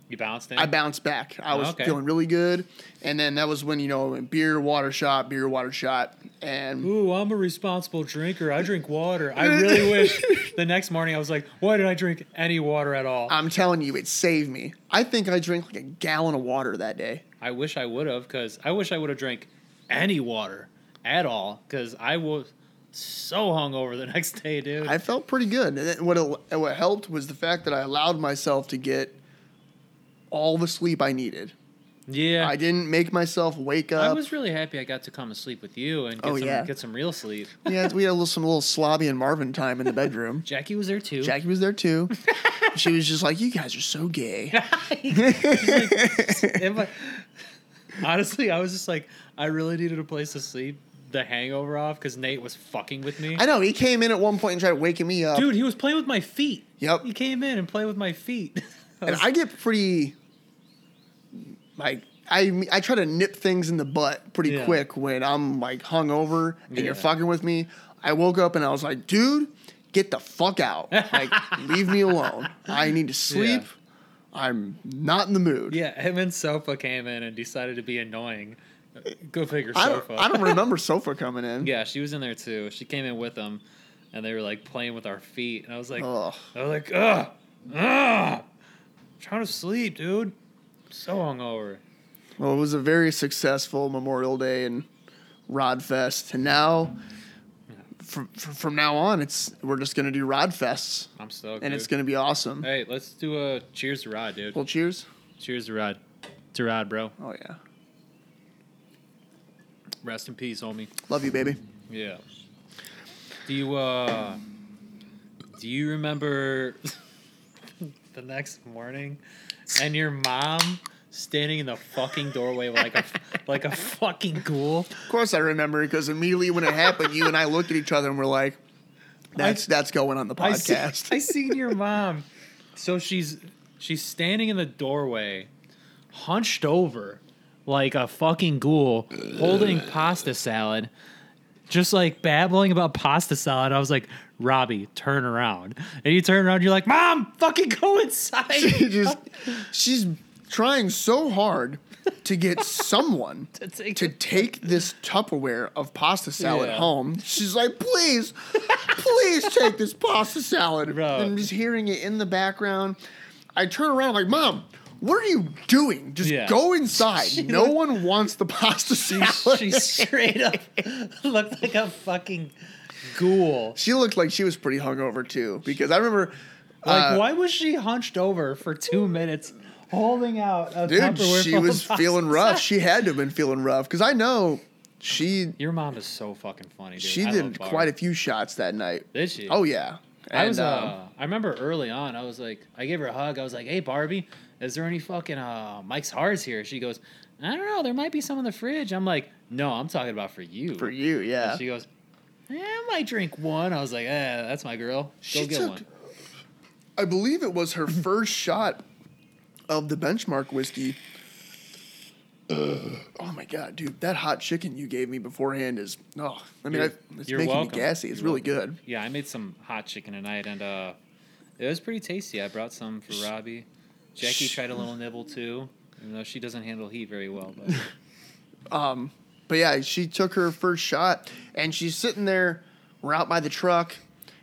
Speaker 4: You bounced in.
Speaker 3: I bounced back. I was
Speaker 4: Okay.
Speaker 3: feeling really good, and then that was when you know beer, water shot, beer, water shot, and
Speaker 4: Ooh, I'm a responsible drinker. I drink water. I really wish the next morning I was like, why did I drink any water at all?
Speaker 3: I'm telling you, it saved me. I think I drank like a gallon of water that day.
Speaker 4: I wish I would have, because I wish I would have drank any water at all, because I was so hungover the next day, dude.
Speaker 3: I felt pretty good. And what it, what helped was the fact that I allowed myself to get all the sleep I needed.
Speaker 4: yeah.
Speaker 3: I didn't make myself wake up.
Speaker 4: I was really happy I got to come and sleep with you and get,
Speaker 3: Oh,
Speaker 4: some,
Speaker 3: yeah.
Speaker 4: get some real sleep.
Speaker 3: yeah, we had a little, some little slobby and Marvin time in the bedroom.
Speaker 4: Jackie was there too.
Speaker 3: Jackie was there too. she was just like, "You guys are so gay."
Speaker 4: I- honestly, I was just like, I really needed a place to sleep the hangover off because Nate was fucking with me.
Speaker 3: I know he came in at one point and tried waking me up,
Speaker 4: Dude, he was playing with my feet.
Speaker 3: Yep.
Speaker 4: He came in and played with my feet.
Speaker 3: and I get pretty like I I try to nip things in the butt pretty
Speaker 4: Yeah.
Speaker 3: quick when I'm like hungover and
Speaker 4: Yeah.
Speaker 3: you're fucking with me. I woke up and I was like, "Dude, get the fuck out! Like, leave me alone. I need to sleep.
Speaker 4: Yeah.
Speaker 3: I'm not in the mood."
Speaker 4: yeah, him and Sofa came in and decided to be annoying. Go figure,
Speaker 3: I don't,
Speaker 4: Sofa.
Speaker 3: I don't remember Sofa coming in.
Speaker 4: yeah, she was in there too. She came in with them, and they were like playing with our feet. And I was like,
Speaker 3: Ugh.
Speaker 4: I was like, ugh, ugh, I'm trying to sleep, dude. I'm so hungover.
Speaker 3: Well, it was a very successful Memorial Day and Rod Fest, and now, from, from now on, it's we're just gonna do Rod Fests,
Speaker 4: I'm stoked.
Speaker 3: and
Speaker 4: dude.
Speaker 3: it's gonna be awesome.
Speaker 4: Hey, let's do a cheers to Rod, dude.
Speaker 3: Well, cheers.
Speaker 4: Cheers to Rod. To Rod, bro.
Speaker 3: Oh yeah,
Speaker 4: Rest in peace, homie.
Speaker 3: love you, baby.
Speaker 4: Yeah. Do you uh Do you remember the next morning and your mom standing in the fucking doorway like a like a fucking ghoul?
Speaker 3: Of course, I remember because immediately when it happened, you and I looked at each other and we're like, "That's that's going on the
Speaker 4: I see,
Speaker 3: podcast."
Speaker 4: I seen your mom. So she's she's standing in the doorway, hunched over like a fucking ghoul, holding pasta salad, just like babbling about pasta salad. I was like, Robbie, turn around. And you turn around, you're like, Mom, fucking go inside.
Speaker 3: she just she's trying so hard to get someone
Speaker 4: To take
Speaker 3: to take this Tupperware of pasta salad
Speaker 4: Yeah.
Speaker 3: home. She's like, please, please take this pasta salad.
Speaker 4: Bro.
Speaker 3: And just hearing it in the background. I turn around like, Mom, what are you doing? Just
Speaker 4: Yeah.
Speaker 3: go inside. no one wants the pasta salad.
Speaker 4: she straight up looked like a fucking ghoul.
Speaker 3: she looked like she was pretty hungover too, because I remember
Speaker 4: Like,
Speaker 3: uh,
Speaker 4: why was she hunched over for two minutes, holding out a
Speaker 3: Dude,
Speaker 4: Tupperware
Speaker 3: she
Speaker 4: full of
Speaker 3: was
Speaker 4: pasta
Speaker 3: feeling rough. She had to have been feeling rough because I know she
Speaker 4: Your mom is so fucking funny, dude.
Speaker 3: she
Speaker 4: I
Speaker 3: did
Speaker 4: love
Speaker 3: quite a few shots that night.
Speaker 4: Did she?
Speaker 3: Oh yeah,
Speaker 4: I was. Uh,
Speaker 3: um,
Speaker 4: I remember early on. I was like, I gave her a hug. I was like, "Hey, Barbie, is there any fucking uh, Mike's Hards here?" She goes, "I don't know. There might be some in the fridge." I'm like, "No, I'm talking about for you."
Speaker 3: for you, yeah.
Speaker 4: And she goes, eh, "I might drink one." I was like, "Eh, that's my girl. Go
Speaker 3: She
Speaker 4: get
Speaker 3: took-
Speaker 4: one."
Speaker 3: I believe it was her first shot of the benchmark whiskey. oh my god, dude! That hot chicken you gave me beforehand is oh, I mean, I, it's making
Speaker 4: welcome.
Speaker 3: me gassy. It's
Speaker 4: You're
Speaker 3: really
Speaker 4: welcome.
Speaker 3: good.
Speaker 4: Yeah, I made some hot chicken tonight, and uh, it was pretty tasty. I brought some for Robbie. Jackie tried a little nibble too, even though she doesn't handle heat very well. But
Speaker 3: Um, but yeah, she took her first shot, and she's sitting there. We're out by the truck,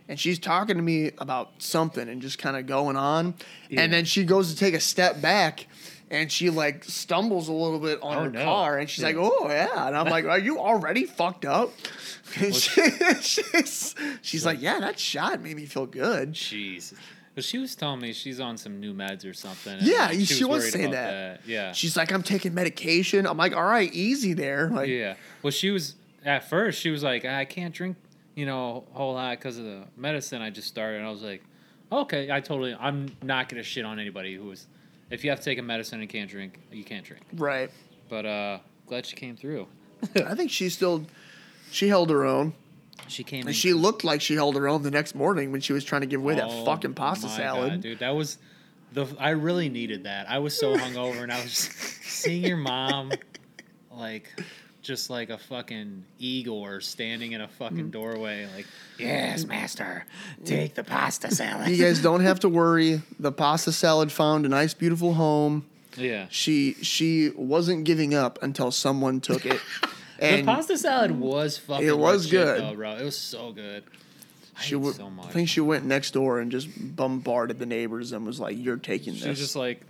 Speaker 3: and she's talking to me about something and just kind of going on.
Speaker 4: Yeah.
Speaker 3: And then she goes to take a step back, and she like stumbles a little bit on
Speaker 4: Oh,
Speaker 3: her
Speaker 4: no.
Speaker 3: car, and she's
Speaker 4: Yeah.
Speaker 3: like, "Oh yeah," and I'm like, "Are you already fucked up?" She, she's she's like, "Yeah, that shot made me feel good."
Speaker 4: Jeez. But she was telling me she's on some new meds or something.
Speaker 3: Yeah,
Speaker 4: like,
Speaker 3: she was
Speaker 4: worried
Speaker 3: saying
Speaker 4: about
Speaker 3: that.
Speaker 4: Yeah.
Speaker 3: She's like, "I'm taking medication." I'm like, "All right, easy there." Like,
Speaker 4: yeah. Well, she was at first. She was like, I can't drink, you know, a whole lot because of the medicine I just started. And I was like, okay, I totally. I'm not gonna shit on anybody who is. If you have to take a medicine and can't drink, you can't drink.
Speaker 3: right.
Speaker 4: But uh, glad she came through.
Speaker 3: I think she still she held her own.
Speaker 4: She came. in
Speaker 3: And she looked like she held her own the next morning when she was trying to give away
Speaker 4: Oh
Speaker 3: that fucking pasta
Speaker 4: my
Speaker 3: salad.
Speaker 4: God, dude. That was the. I really needed that. I was so hungover, and I was just seeing your mom, like, just like a fucking Igor standing in a
Speaker 3: Mm.
Speaker 4: fucking doorway, like, yes, master, take the pasta salad.
Speaker 3: You guys don't have to worry. The pasta salad found a nice, beautiful home.
Speaker 4: yeah.
Speaker 3: She she wasn't giving up until someone took it.
Speaker 4: The pasta salad was fucking.
Speaker 3: It was good.
Speaker 4: though, bro. It was so good. I
Speaker 3: she w-
Speaker 4: so much.
Speaker 3: I think she went next door and just bombarded the neighbors and was like, "You're taking
Speaker 4: she
Speaker 3: this.
Speaker 4: She just like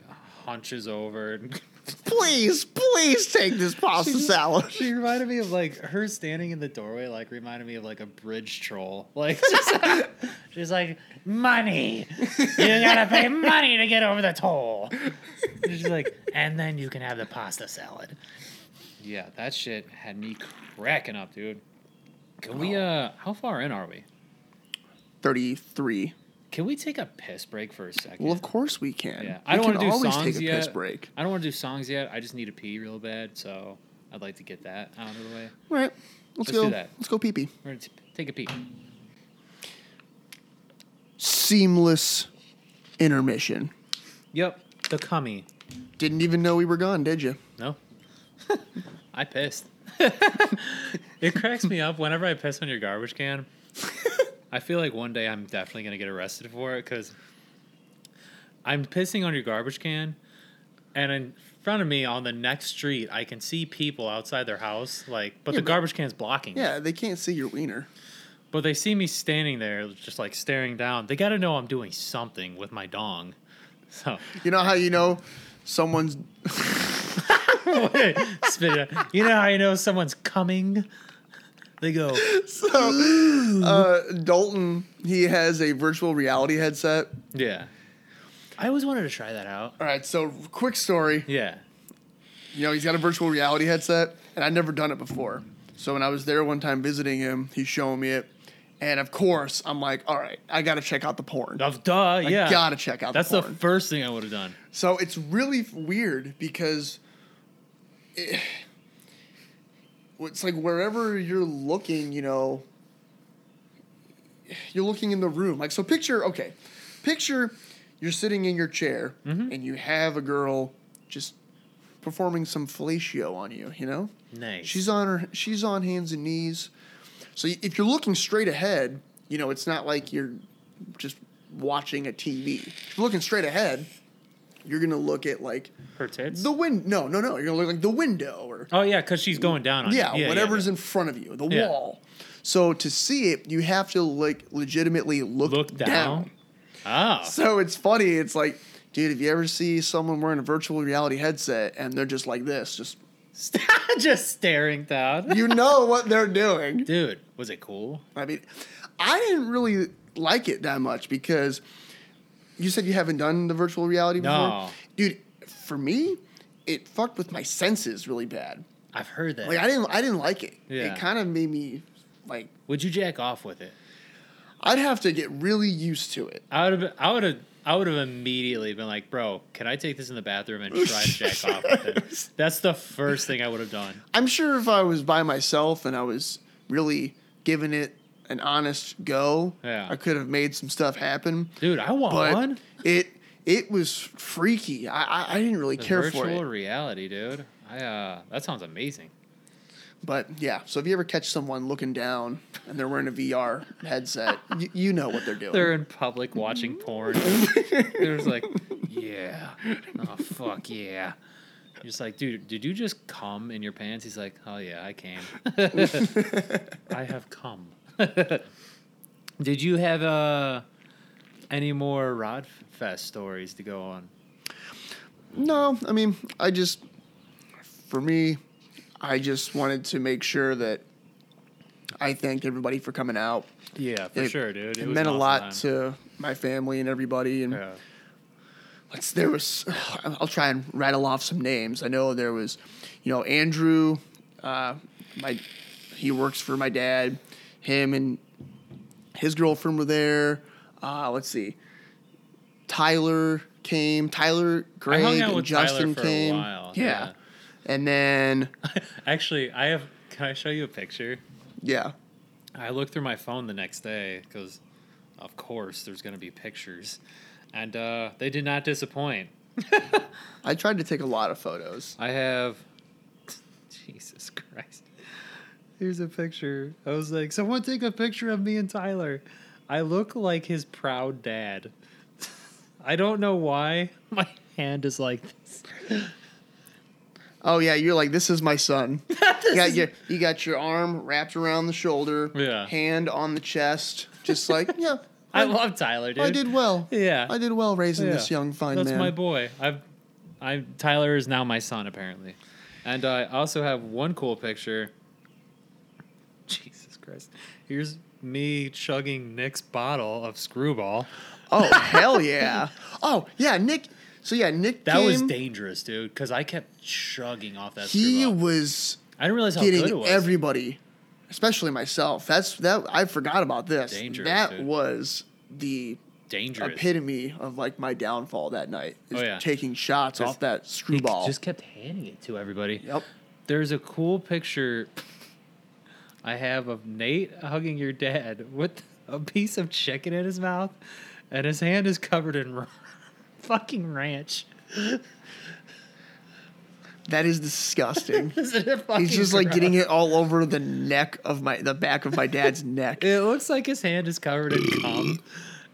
Speaker 4: hunches over. And
Speaker 3: please, please take this pasta
Speaker 4: She just-
Speaker 3: salad."
Speaker 4: She reminded me of like her standing in the doorway, like reminded me of like a bridge troll. Like just, she's like, money. You gotta pay money to get over the toll. And she's like, and then you can have the pasta salad. Yeah, that shit had me cracking up, dude. Can we uh how far in are we?
Speaker 3: Thirty-three.
Speaker 4: Can we take a piss break for a second?
Speaker 3: Well, of course we can.
Speaker 4: Yeah,
Speaker 3: We
Speaker 4: I don't want to do
Speaker 3: always
Speaker 4: songs
Speaker 3: take a
Speaker 4: yet.
Speaker 3: piss break.
Speaker 4: I don't want to do songs yet. I just need to pee real bad, so I'd like to get that out of the way.
Speaker 3: All right, let's,
Speaker 4: Let's
Speaker 3: go.
Speaker 4: do that.
Speaker 3: Let's go, pee pee.
Speaker 4: We're gonna t- take a pee.
Speaker 3: Seamless intermission.
Speaker 4: Yep, the cummy.
Speaker 3: Didn't even know we were gone, did you?
Speaker 4: I pissed. it cracks me up whenever I piss on your garbage can. I feel like one day I'm definitely going to get arrested for it because I'm pissing on your garbage can, and in front of me on the next street, I can see people outside their house, like, but
Speaker 3: Yeah,
Speaker 4: the garbage can's blocking.
Speaker 3: Yeah, they can't see your wiener.
Speaker 4: But they see me standing there, just like staring down. They got to know I'm doing something with my dong. So,
Speaker 3: You know how you know someone's
Speaker 4: spit it out. You know how you know someone's coming? They go,
Speaker 3: so uh, Dalton. He has a virtual reality headset.
Speaker 4: yeah. I always wanted to try that out.
Speaker 3: All right, so quick story.
Speaker 4: Yeah.
Speaker 3: You know, he's got a virtual reality headset, and I'd never done it before. So when I was there one time visiting him, he's showing me it, And of course, I'm like, all right, I got to check out the porn.
Speaker 4: Of duh, yeah.
Speaker 3: I gotta check out
Speaker 4: That's
Speaker 3: the
Speaker 4: the
Speaker 3: porn.
Speaker 4: first thing I would have done.
Speaker 3: So it's really weird because it, it's like wherever you're looking, you know, you're looking in the room. Like, so picture, okay, picture you're sitting in your chair mm-hmm. and you have a girl just performing some fellatio on you, you know?
Speaker 4: Nice.
Speaker 3: She's on her she's on hands and knees. So if you're looking straight ahead, you know, it's not like you're just watching a TV. If you're looking straight ahead, you're gonna look at like
Speaker 4: her tits.
Speaker 3: the wind. No, no, no. You're gonna look like the window or
Speaker 4: oh yeah, because she's going down on you.
Speaker 3: yeah,
Speaker 4: yeah
Speaker 3: whatever's
Speaker 4: yeah.
Speaker 3: in front of you, the
Speaker 4: Yeah.
Speaker 3: wall. So to see it, you have to like legitimately look,
Speaker 4: Look
Speaker 3: down.
Speaker 4: down? Oh,
Speaker 3: So it's funny. It's like, dude, if you ever see someone wearing a virtual reality headset and they're just like this, just
Speaker 4: just staring down.
Speaker 3: you know what they're doing.
Speaker 4: Dude, was it cool?
Speaker 3: I mean, I didn't really like it that much because you said you haven't done the virtual reality before. Dude, for me, it fucked with my senses really bad.
Speaker 4: I've heard that.
Speaker 3: Like I didn't I didn't like it.
Speaker 4: Yeah.
Speaker 3: It kind of made me like
Speaker 4: Would you jack off with it?
Speaker 3: I'd have to get really used to it.
Speaker 4: I would have. I would have. I would have immediately been like, "Bro, can I take this in the bathroom and try to jack off with it?" That's the first thing I would have done.
Speaker 3: I'm sure if I was by myself and I was really giving it an honest go,
Speaker 4: Yeah.
Speaker 3: I could have made some stuff happen.
Speaker 4: Dude, I want
Speaker 3: But
Speaker 4: one.
Speaker 3: it it was freaky. I I, I didn't really
Speaker 4: The
Speaker 3: care
Speaker 4: virtual
Speaker 3: for it.
Speaker 4: Virtual reality, dude. I uh, that sounds amazing.
Speaker 3: But yeah, so if you ever catch someone looking down and they're wearing a VR headset, you, you know what they're doing.
Speaker 4: They're in public watching porn. They're just like, yeah, oh fuck yeah. You're just like, dude, did you just come in your pants? He's like, oh yeah, I came. I have come. did you have uh, any more Rod Fest stories to go on?
Speaker 3: no, I mean, I just for me, I just wanted to make sure that I thanked everybody for coming out.
Speaker 4: Yeah, for
Speaker 3: It-
Speaker 4: sure, dude.
Speaker 3: It,
Speaker 4: was
Speaker 3: meant a lot
Speaker 4: awesome
Speaker 3: to my family and everybody, and.
Speaker 4: Yeah.
Speaker 3: Let's, there was I'll try and rattle off some names. I know there was, you know, Andrew, uh, my he works for my dad. Him and his girlfriend were there. Uh, let's see. Tyler came. Tyler, Greg, and Justin came. Yeah.
Speaker 4: yeah.
Speaker 3: and then
Speaker 4: Actually, I have. Can I show you a picture?
Speaker 3: yeah,
Speaker 4: I looked through my phone the next day because, of course, there's going to be pictures, and uh, they did not disappoint.
Speaker 3: I tried to take a lot of photos.
Speaker 4: I have. Jesus Christ. Here's a picture. I was like, someone take a picture of me and Tyler. I look like his proud dad. I don't know why my hand is like this.
Speaker 3: Oh yeah, you're like this is my son. you got your you got your arm wrapped around the shoulder,
Speaker 4: Yeah.
Speaker 3: hand on the chest, just like yeah.
Speaker 4: I love Tyler, dude.
Speaker 3: I did well.
Speaker 4: Yeah.
Speaker 3: I did well raising this young fine
Speaker 4: That's
Speaker 3: man.
Speaker 4: That's my boy. I've, I Tyler is now my son apparently, and uh, I also have one cool picture. Jesus Christ! Here's me chugging Nick's bottle of Screwball.
Speaker 3: oh hell yeah! Oh yeah, Nick. So yeah, Nick.
Speaker 4: That was dangerous, dude, because I kept chugging off that.
Speaker 3: He
Speaker 4: Screwball.
Speaker 3: was
Speaker 4: I didn't realize how good it
Speaker 3: getting
Speaker 4: was.
Speaker 3: everybody, especially myself. That's that. I forgot about this.
Speaker 4: Dangerous,
Speaker 3: that
Speaker 4: dude.
Speaker 3: was the
Speaker 4: dangerous.
Speaker 3: epitome of like my downfall that night. Is
Speaker 4: Oh, yeah.
Speaker 3: taking shots off that
Speaker 4: He
Speaker 3: screwball.
Speaker 4: just kept handing it to everybody.
Speaker 3: yep.
Speaker 4: There's a cool picture I have of Nate hugging your dad with a piece of chicken in his mouth, and his hand is covered in r- fucking ranch.
Speaker 3: That is disgusting. He's just like getting it all over the neck of my the back of my dad's neck.
Speaker 4: It looks like his hand is covered in cum,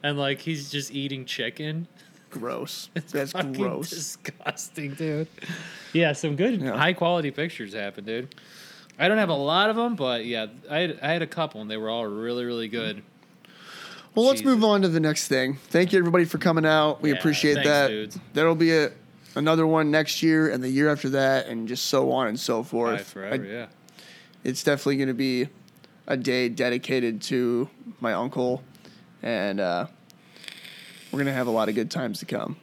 Speaker 4: and like he's just eating chicken.
Speaker 3: Gross.
Speaker 4: It's
Speaker 3: That's gross.
Speaker 4: disgusting, dude. Yeah, some good
Speaker 3: Yeah.
Speaker 4: high quality pictures happen, dude. I don't have a lot of them, but yeah, I had, I had a couple, and they were all really, really good.
Speaker 3: Well, let's
Speaker 4: Jesus.
Speaker 3: move on to the next thing. Thank you everybody for coming out. We
Speaker 4: Yeah,
Speaker 3: appreciate
Speaker 4: thanks,
Speaker 3: that.
Speaker 4: dudes.
Speaker 3: There'll be a another one next year and the year after that and just so on and so forth.
Speaker 4: forever,
Speaker 3: I-
Speaker 4: yeah.
Speaker 3: it's definitely going to be a day dedicated to my uncle and uh, we're going to have a lot of good times to come.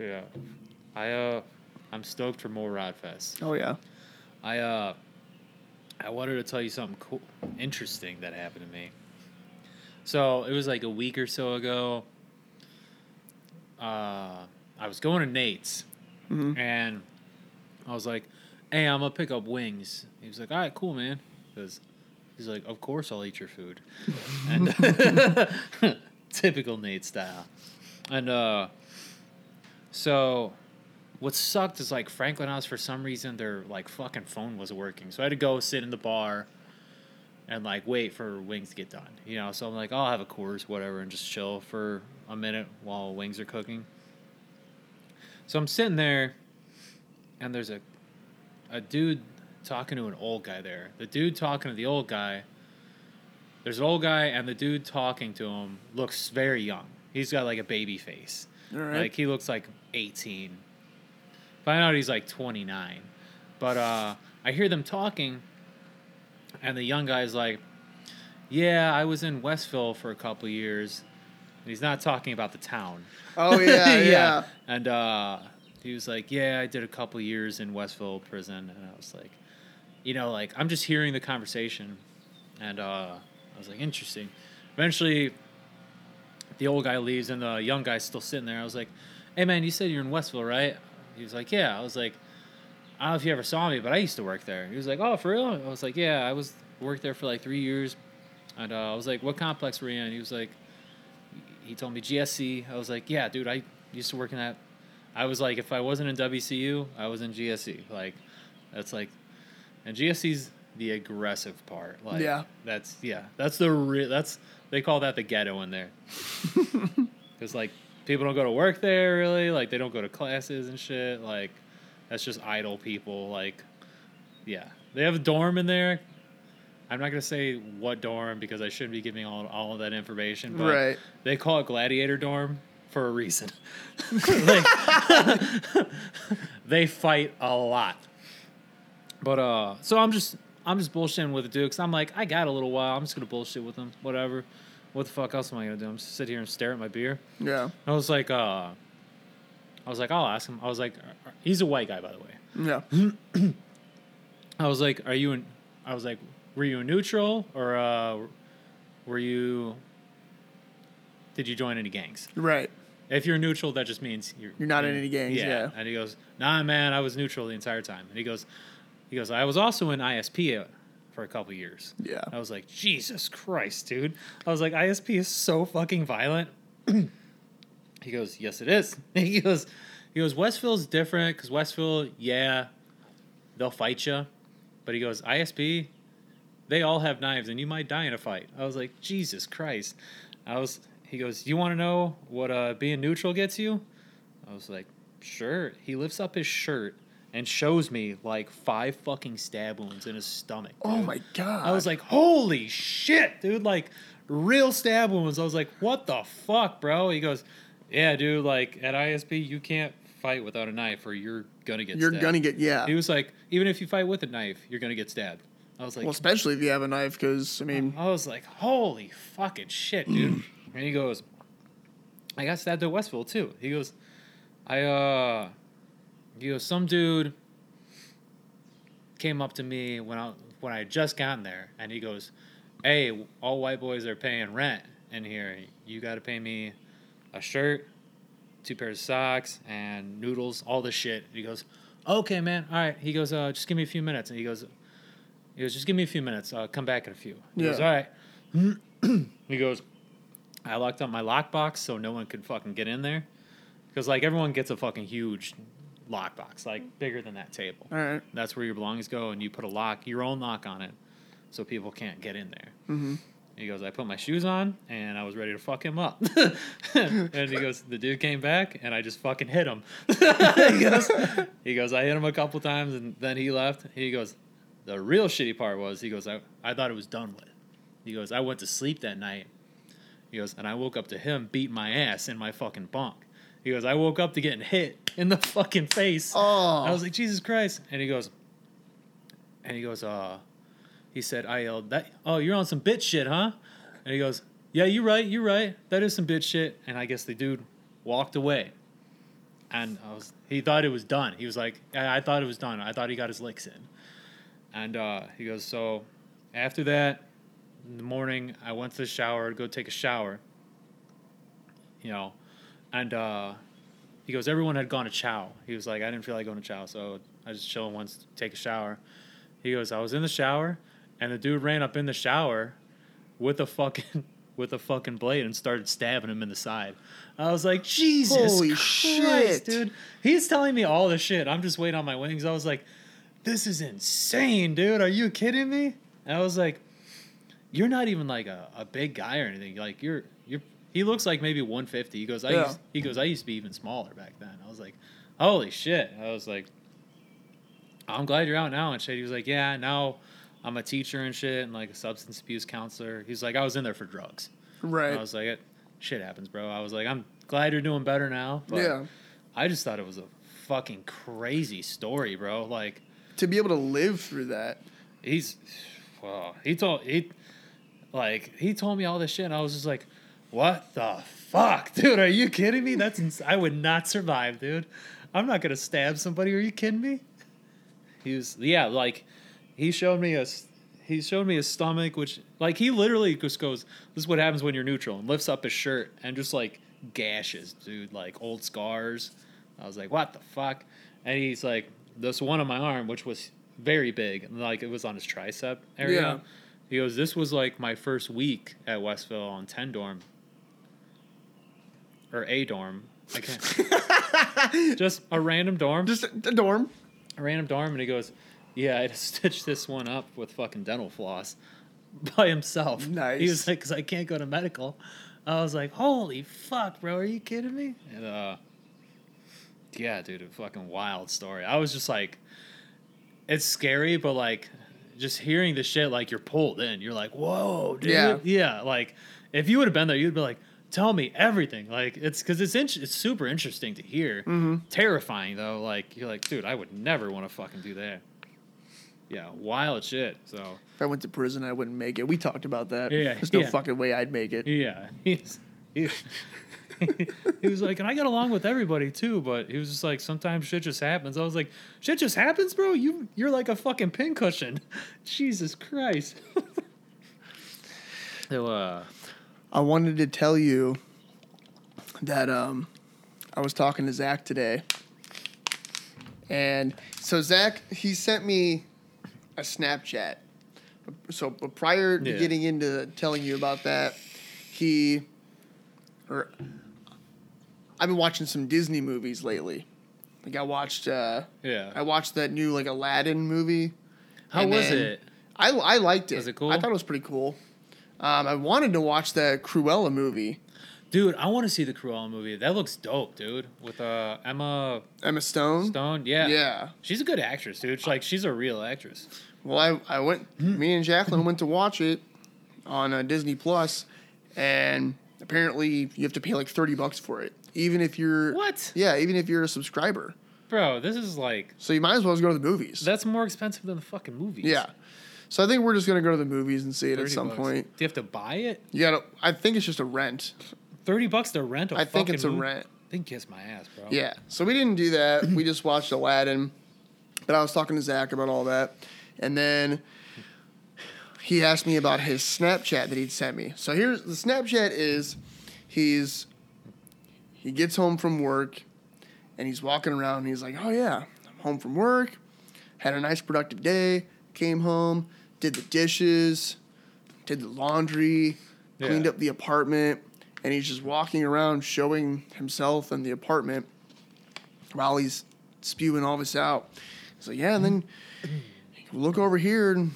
Speaker 4: Yeah. I uh I'm stoked for more Rodfest.
Speaker 3: Oh yeah.
Speaker 4: I uh I wanted to tell you something cool interesting that happened to me. So it was like a week or so ago. Uh, I was going to Nate's,
Speaker 3: Mhm.
Speaker 4: and I was like, "Hey, I'm gonna pick up wings." He was like, "All right, cool, man." Because he's like, "Of course I'll eat your food," and typical Nate style. And uh, so what sucked is like Franklin House for some reason their like fucking phone wasn't working, so I had to go sit in the bar and like wait for wings to get done. You know, so I'm like, oh, I'll have a course, whatever, and just chill for a minute while wings are cooking. So I'm sitting there, and there's a a dude talking to an old guy there. The dude talking to the old guy. There's an old guy, and the dude talking to him looks very young. He's got like a baby face.
Speaker 3: Right.
Speaker 4: Like he looks like 18. Find out he's like 29. But uh, I hear them talking, and the young guy's like, "Yeah, I was in Westville for a couple years." And he's not talking about the town.
Speaker 3: oh yeah, yeah.
Speaker 4: And uh, he was like, "Yeah, I did a couple years in Westville prison," and I was like, "You know, like I'm just hearing the conversation," and uh, I was like, "Interesting." Eventually, the old guy leaves, and the young guy's still sitting there. I was like, "Hey, man, you said you're in Westville, right?" He was like, "Yeah." I was like, "I don't know if you ever saw me, but I used to work there." He was like, "Oh, for real?" I was like, "Yeah, I was worked there for like three years," and uh, I was like, "What complex were you in?" He was like he told me GSC. I was like, yeah, dude, I used to work in that. I was like, if I wasn't in WCU, I was in GSC. Like, that's like, and GSC's the aggressive part. Like,
Speaker 3: Yeah.
Speaker 4: that's yeah, that's the real. That's they call that the ghetto in there. Because like people don't go to work there really. Like they don't go to classes and shit. Like that's just idle people. Like, yeah, they have a dorm in there. I'm not gonna say what dorm because I shouldn't be giving all, all of that information. But
Speaker 3: Right.
Speaker 4: they call it Gladiator Dorm for a reason. Like, they fight a lot. But uh, so I'm just I'm just bullshitting with the 'cause I'm like I got a little while. I'm just gonna bullshit with them, Whatever. What the fuck else am I gonna do? I'm just sit here and stare at my beer.
Speaker 3: Yeah.
Speaker 4: I was like, uh, I was like, I'll ask him. I was like, he's a white guy by the way.
Speaker 3: Yeah.
Speaker 4: I was like, are you in? I was like, were you neutral or uh, were you? Did you join any gangs?
Speaker 3: Right.
Speaker 4: If you're neutral, that just means you're
Speaker 3: You're not in any gangs, yeah.
Speaker 4: And he goes, Nah, man, I was neutral the entire time. And he goes, he goes, I was also in ISP for a couple years.
Speaker 3: Yeah.
Speaker 4: I was like, Jesus Christ, dude. I was like, ISP is so fucking violent. he goes, Yes, it is. he goes, he goes, Westville's different because Westville, yeah, they'll fight you, but he goes, ISP, they all have knives and you might die in a fight. I was like, Jesus Christ. I was. He goes, you want to know what uh, being neutral gets you? I was like, sure. He lifts up his shirt and shows me like five fucking stab wounds in his stomach.
Speaker 3: Oh my god.
Speaker 4: I was like, holy shit, dude! Like real stab wounds. I was like, what the fuck, bro? He goes, yeah, dude. Like at ISP, you can't fight without a knife, or you're gonna get.
Speaker 3: you're
Speaker 4: stabbed.
Speaker 3: gonna get yeah.
Speaker 4: He was like, even if you fight with a knife, you're gonna get stabbed. I was like,
Speaker 3: well, especially if you have a knife, because I mean,
Speaker 4: I was like, holy fucking shit, dude. and he goes, I got stabbed at Westville too. He goes, I uh he goes, some dude came up to me when I when I had just gotten there and he goes, Hey, all white boys are paying rent in here. You gotta pay me a shirt, two pairs of socks, and noodles, all this shit. He goes, Okay, man, all right. He goes, uh, just give me a few minutes. And he goes, he goes, just give me a few minutes. I'll come back in a few. He goes, all right. he goes, I locked up my lockbox so no one could fucking get in there. Because, like, everyone gets a fucking huge lockbox, like, bigger than that table.
Speaker 3: all right.
Speaker 4: That's where your belongings go, and you put a lock, your own lock on it, so people can't get in there.
Speaker 3: Mm-hmm.
Speaker 4: He goes, I put my shoes on, and I was ready to fuck him up. and he goes, the dude came back, and I just fucking hit him. he, goes, he goes, I hit him a couple times, and then he left. He goes, the real shitty part was, he goes, I, I thought it was done with. He goes, I went to sleep that night. He goes, and I woke up to him beating my ass in my fucking bunk. He goes, I woke up to getting hit in the fucking face.
Speaker 3: Oh.
Speaker 4: I was like, Jesus Christ. And he goes, and he goes, uh, he said, I yelled, that, oh, you're on some bitch shit, huh? And he goes, yeah, you're right, you're right. That is some bitch shit. And I guess the dude walked away. And I was, he thought it was done. He was like, I, I thought it was done. I thought he got his licks in. And uh, he goes, so after that, in the morning, I went to the shower to go take a shower. You know, and uh, he goes, everyone had gone to chow. He was like, I didn't feel like going to chow, so I just chilling once take a shower. He goes, I was in the shower, and the dude ran up in the shower with a fucking with a fucking blade and started stabbing him in the side. I was like, Jesus
Speaker 3: Holy
Speaker 4: Christ,
Speaker 3: shit.
Speaker 4: dude. He's telling me all the shit. I'm just waiting on my wings. I was like, this is insane, dude. Are you kidding me? And I was like, you're not even like a, a big guy or anything. Like you're he looks like maybe 150. He goes, I
Speaker 3: Yeah.
Speaker 4: used, he goes, I used to be even smaller back then. I was like, holy shit. I was like, I'm glad you're out now and shit. He was like, yeah, now I'm a teacher and shit and like a substance abuse counselor. He's like, I was in there for drugs.
Speaker 3: Right.
Speaker 4: And I was like, it, shit happens, bro. I was like, I'm glad you're doing better now. But
Speaker 3: yeah.
Speaker 4: I just thought it was a fucking crazy story, bro. Like
Speaker 3: To be able to live through that.
Speaker 4: he's, well, he told he, like he told me all this shit, and I was just like, what the fuck, dude? Are you kidding me? That's ins- I would not survive, dude. I'm not gonna stab somebody. Are you kidding me? He was yeah, like he showed me a he showed me his stomach, which like he literally just goes, "This is what happens when you're neutral," and lifts up his shirt and just like gashes, dude, like old scars. I was like, "What the fuck?" And he's like, "This one on my arm, which was very big, and like it was on his tricep area."
Speaker 3: Yeah.
Speaker 4: He goes, "This was like my first week at Westville on ten dorm, or a dorm. I can't. just a random dorm,
Speaker 3: Just a dorm.
Speaker 4: a random dorm." And he goes, "Yeah, I had to stitch this one up with fucking dental floss by himself."
Speaker 3: Nice.
Speaker 4: He was like, "Cause I can't go to medical." I was like, "Holy fuck, bro! Are you kidding me?" And uh, yeah, dude, a fucking wild story. I was just like, it's scary, but like, just hearing the shit, like you're pulled in. You're like, whoa, dude.
Speaker 3: Yeah.
Speaker 4: yeah. Like, if you would have been there, you'd be like, tell me everything. Like, it's because it's in- it's super interesting to hear.
Speaker 3: Mm-hmm.
Speaker 4: Terrifying though. Like, you're like, dude, I would never want to fucking do that. Yeah, wild shit. So
Speaker 3: If I went to prison, I wouldn't make it. We talked about that.
Speaker 4: Yeah,
Speaker 3: There's no
Speaker 4: yeah.
Speaker 3: fucking way I'd make it.
Speaker 4: Yeah, he's, he, he was like, and I got along with everybody too, but he was just like, sometimes shit just happens. I was like, shit just happens, bro. You you're like a fucking pincushion. Jesus Christ. so uh,
Speaker 3: I wanted to tell you that um, I was talking to Zach today, and so Zach he sent me a Snapchat. So but prior to
Speaker 4: Yeah.
Speaker 3: getting into telling you about that, he or I've been watching some Disney movies lately. Like I watched uh,
Speaker 4: yeah.
Speaker 3: I watched that new like Aladdin movie.
Speaker 4: How was it?
Speaker 3: I, I liked it.
Speaker 4: Was it cool?
Speaker 3: I thought it was pretty cool. Um, I wanted to watch that Cruella movie.
Speaker 4: Dude, I want to see the Cruella movie. That looks dope, dude. With uh Emma
Speaker 3: Emma Stone.
Speaker 4: Stone. Yeah.
Speaker 3: Yeah.
Speaker 4: She's a good actress, dude. She's like she's a real actress.
Speaker 3: Well, I, I went.
Speaker 4: Hmm.
Speaker 3: Me and Jacqueline went to watch it on uh, Disney Plus, and apparently you have to pay like thirty bucks for it, even if you're
Speaker 4: What?
Speaker 3: Yeah, even if you're a subscriber.
Speaker 4: Bro, this is like
Speaker 3: So you might as well just go to the movies.
Speaker 4: that's more expensive than the fucking movies.
Speaker 3: yeah. So I think we're just gonna go to the movies and see it at some
Speaker 4: bucks.
Speaker 3: point.
Speaker 4: Do you have to buy it?
Speaker 3: You gotta. I think it's just a rent.
Speaker 4: Thirty bucks to rent a
Speaker 3: I think it's a
Speaker 4: movie?
Speaker 3: rent.
Speaker 4: Then kiss my ass, bro.
Speaker 3: Yeah. So we didn't do that. we just watched Aladdin. But I was talking to Zach about all that. And then he asked me about his Snapchat that he'd sent me. So here's the Snapchat is he's he gets home from work and he's walking around and he's like, Oh yeah, I'm home from work, had a nice productive day, came home, did the dishes, did the laundry, cleaned
Speaker 4: Yeah.
Speaker 3: up the apartment, and he's just walking around showing himself and the apartment while he's spewing all this out. He's like, yeah, and then mm-hmm. look over here and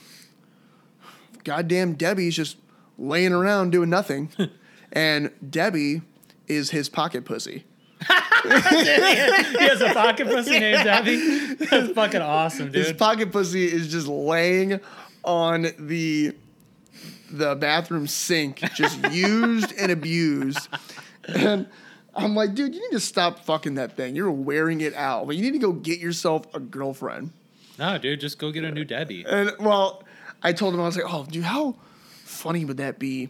Speaker 3: goddamn Debbie's just laying around doing nothing. and Debbie is his pocket pussy.
Speaker 4: he has a pocket pussy named Debbie. That's fucking awesome,
Speaker 3: His
Speaker 4: dude.
Speaker 3: pocket pussy is just laying on the the bathroom sink, just used and abused. And I'm like, dude, you need to stop fucking that thing. You're wearing it out. Like, you need to go get yourself a girlfriend.
Speaker 4: no, dude, just go get a new Debbie.
Speaker 3: And well, I told him I was like, oh, dude, how funny would that be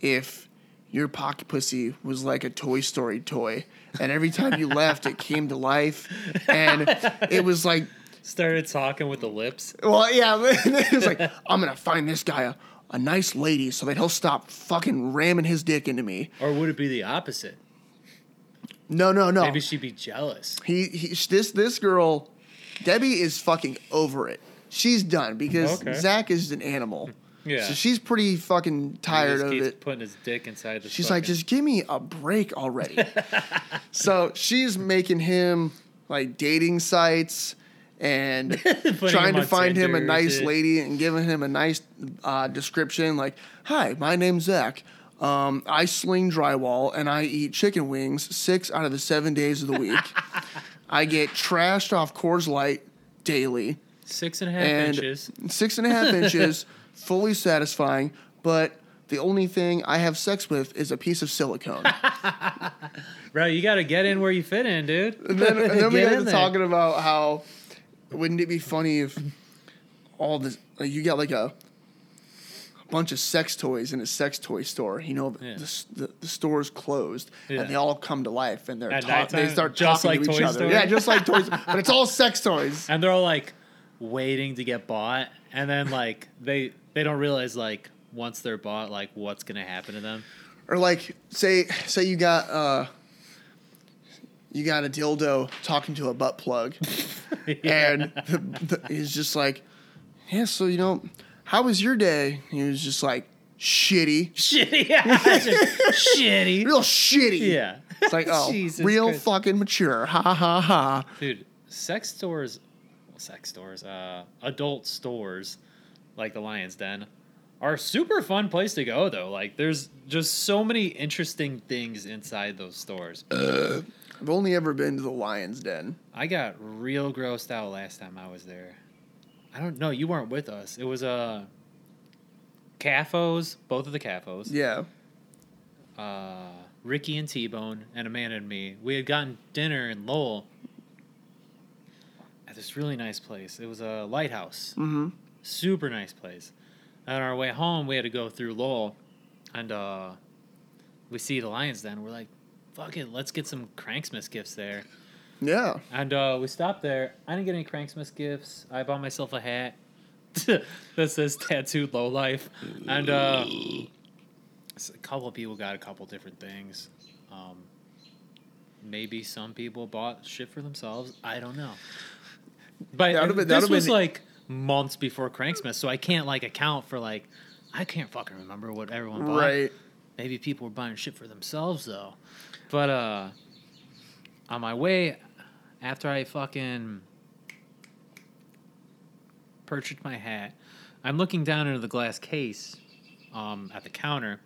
Speaker 3: if your pocket pussy was like a Toy Story toy, and every time you left, it came to life, and it was like
Speaker 4: Started talking with the lips.
Speaker 3: Well, yeah, it was like I'm gonna find this guy a, a nice lady so that he'll stop fucking ramming his dick into me.
Speaker 4: Or would it be the opposite?
Speaker 3: No, no, no.
Speaker 4: Maybe she'd be jealous.
Speaker 3: He, he this this girl, Debbie is fucking over it. She's done because
Speaker 4: Okay.
Speaker 3: Zach is an animal.
Speaker 4: Yeah.
Speaker 3: So she's pretty fucking tired of
Speaker 4: keeps
Speaker 3: it.
Speaker 4: putting his dick inside the.
Speaker 3: She's like, just give me a break already. so she's making him like dating sites and trying to find him a nice lady and giving him a nice uh, description like, "Hi, my name's Zach. Um, I sling drywall and I eat chicken wings six out of the seven days of the week. I get trashed off Coors Light daily."
Speaker 4: six and a half
Speaker 3: and
Speaker 4: inches.
Speaker 3: six and a half inches, fully satisfying. But the only thing I have sex with is a piece of silicone.
Speaker 4: Bro, you got to get in where you fit in, dude.
Speaker 3: and then, and then we got to
Speaker 4: there.
Speaker 3: talking about how wouldn't it be funny if all this like you got like a bunch of sex toys in a sex toy store. You know,
Speaker 4: Yeah.
Speaker 3: the, the, the store's closed
Speaker 4: Yeah.
Speaker 3: and they all come to life and they're talk, they start
Speaker 4: Just
Speaker 3: talking
Speaker 4: like
Speaker 3: to each other.
Speaker 4: Story?
Speaker 3: Yeah, just like toys, but it's all sex toys.
Speaker 4: and they're all like waiting to get bought and then like they they don't realize like once they're bought like what's gonna happen to them
Speaker 3: Or like say say you got uh you got a dildo talking to a butt plug and the, the, he's just like, Yeah, so you know, how was your day? He was just like shitty.
Speaker 4: shitty shitty
Speaker 3: Real shitty.
Speaker 4: yeah
Speaker 3: It's like, oh,
Speaker 4: Jesus
Speaker 3: real
Speaker 4: Christ.
Speaker 3: fucking mature. Ha ha ha.
Speaker 4: dude sex stores sex stores uh adult stores like the lion's den are a super fun place to go though like there's just so many interesting things inside those stores
Speaker 3: I've only ever been to the lion's den.
Speaker 4: I got real grossed out last time I was there. I don't know. You weren't with us. It was uh, Cafos, both of the Cafos.
Speaker 3: Yeah.
Speaker 4: Uh, Ricky and T Bone, and Amanda and me. We had gotten dinner in Lowell at this really nice place. It was a lighthouse.
Speaker 3: Mm-hmm.
Speaker 4: Super nice place. On our way home, we had to go through Lowell, and uh, we see the Lions Den. We're like, fuck it, let's get some Cranksmith gifts there.
Speaker 3: Yeah.
Speaker 4: And uh, we stopped there. I didn't get any Cranksmith gifts. I bought myself a hat that says tattooed low life. And uh, a couple of people got a couple different things. Um, maybe some people bought shit for themselves. I don't know. But
Speaker 3: That would've been-
Speaker 4: this was
Speaker 3: been-
Speaker 4: like months before Cranksmith, so I can't like account for like I can't fucking remember what everyone bought.
Speaker 3: Right.
Speaker 4: Maybe people were buying shit for themselves though. But uh on my way after I fucking purchased my hat, I'm looking down into the glass case um at the counter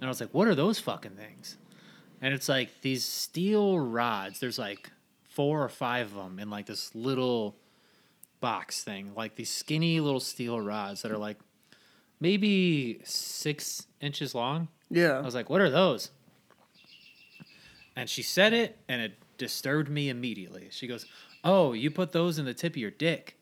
Speaker 4: and I was like, "What are those fucking things?" And it's like these steel rods. There's like four or five of them in like this little box thing, like these skinny little steel rods that are like maybe six inches long.
Speaker 3: Yeah.
Speaker 4: I was like, "What are those?" And she said it, and it disturbed me immediately. She goes, "Oh, you put those in the tip of your dick."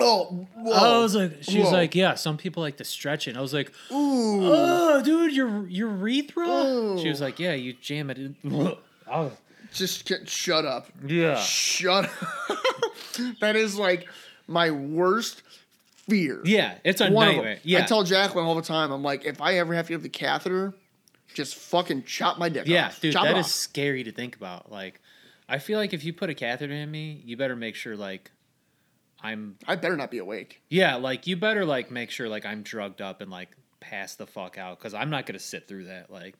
Speaker 3: oh, whoa.
Speaker 4: I was like, she was
Speaker 3: Whoa.
Speaker 4: like, "Yeah, some people like to stretch it." And I was like,
Speaker 3: Ooh.
Speaker 4: "Oh, dude, your urethra."
Speaker 3: Ooh.
Speaker 4: She was like, "Yeah, you jam it in." oh,
Speaker 3: Just get, shut up.
Speaker 4: yeah.
Speaker 3: Shut up. that is like my worst fear.
Speaker 4: Yeah, it's a
Speaker 3: One
Speaker 4: nightmare. Yeah,
Speaker 3: I tell Jacqueline all the time, I'm like, if I ever have to have the catheter, just fucking chop my dick
Speaker 4: yeah,
Speaker 3: off.
Speaker 4: dude,
Speaker 3: chop
Speaker 4: that is scary to think about. Like, I feel like if you put a catheter in me, you better make sure like I'm
Speaker 3: I better not be awake.
Speaker 4: Yeah, like you better like make sure like I'm drugged up and like pass the fuck out because I'm not gonna sit through that. Like,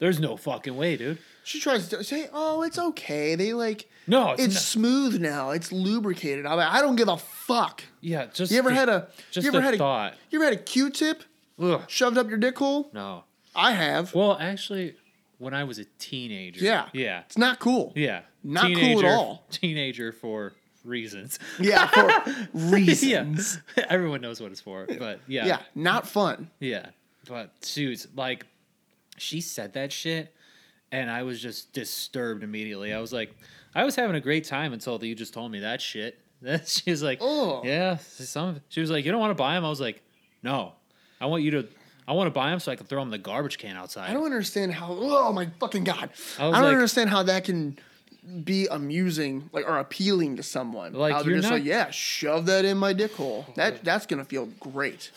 Speaker 4: there's no fucking way, dude.
Speaker 3: She tries to say, "Oh, it's okay. They like
Speaker 4: No, it's,
Speaker 3: it's,
Speaker 4: not-
Speaker 3: smooth now. It's lubricated." I'm like, I don't give a fuck.
Speaker 4: yeah. Just
Speaker 3: You ever
Speaker 4: the-
Speaker 3: had a
Speaker 4: just
Speaker 3: you ever
Speaker 4: the
Speaker 3: had a
Speaker 4: thought?
Speaker 3: you ever had a Q-tip
Speaker 4: Ugh,
Speaker 3: shoved up your dick hole?
Speaker 4: no.
Speaker 3: I have.
Speaker 4: Well, actually, when I was a teenager.
Speaker 3: Yeah.
Speaker 4: Yeah.
Speaker 3: It's not cool.
Speaker 4: Yeah.
Speaker 3: Not cool at all.
Speaker 4: Teenager for reasons.
Speaker 3: Yeah, for reasons.
Speaker 4: yeah. Everyone knows what it's for, but yeah.
Speaker 3: yeah, not fun.
Speaker 4: Yeah. But shoot, like she said that shit and I was just disturbed immediately. I was like I was having a great time until you just told me that shit. That she was like,
Speaker 3: Oh.
Speaker 4: yeah, some she was like, You don't want to buy them? I was like, No. I want you to I want to buy them so I can throw them in the garbage can outside.
Speaker 3: I don't understand how. Oh my fucking god!
Speaker 4: I
Speaker 3: I, don't
Speaker 4: like-
Speaker 3: understand how that can be amusing, like or appealing to someone.
Speaker 4: Like, you're
Speaker 3: just
Speaker 4: not-
Speaker 3: like, yeah, shove that in my dick hole. That that's gonna feel great.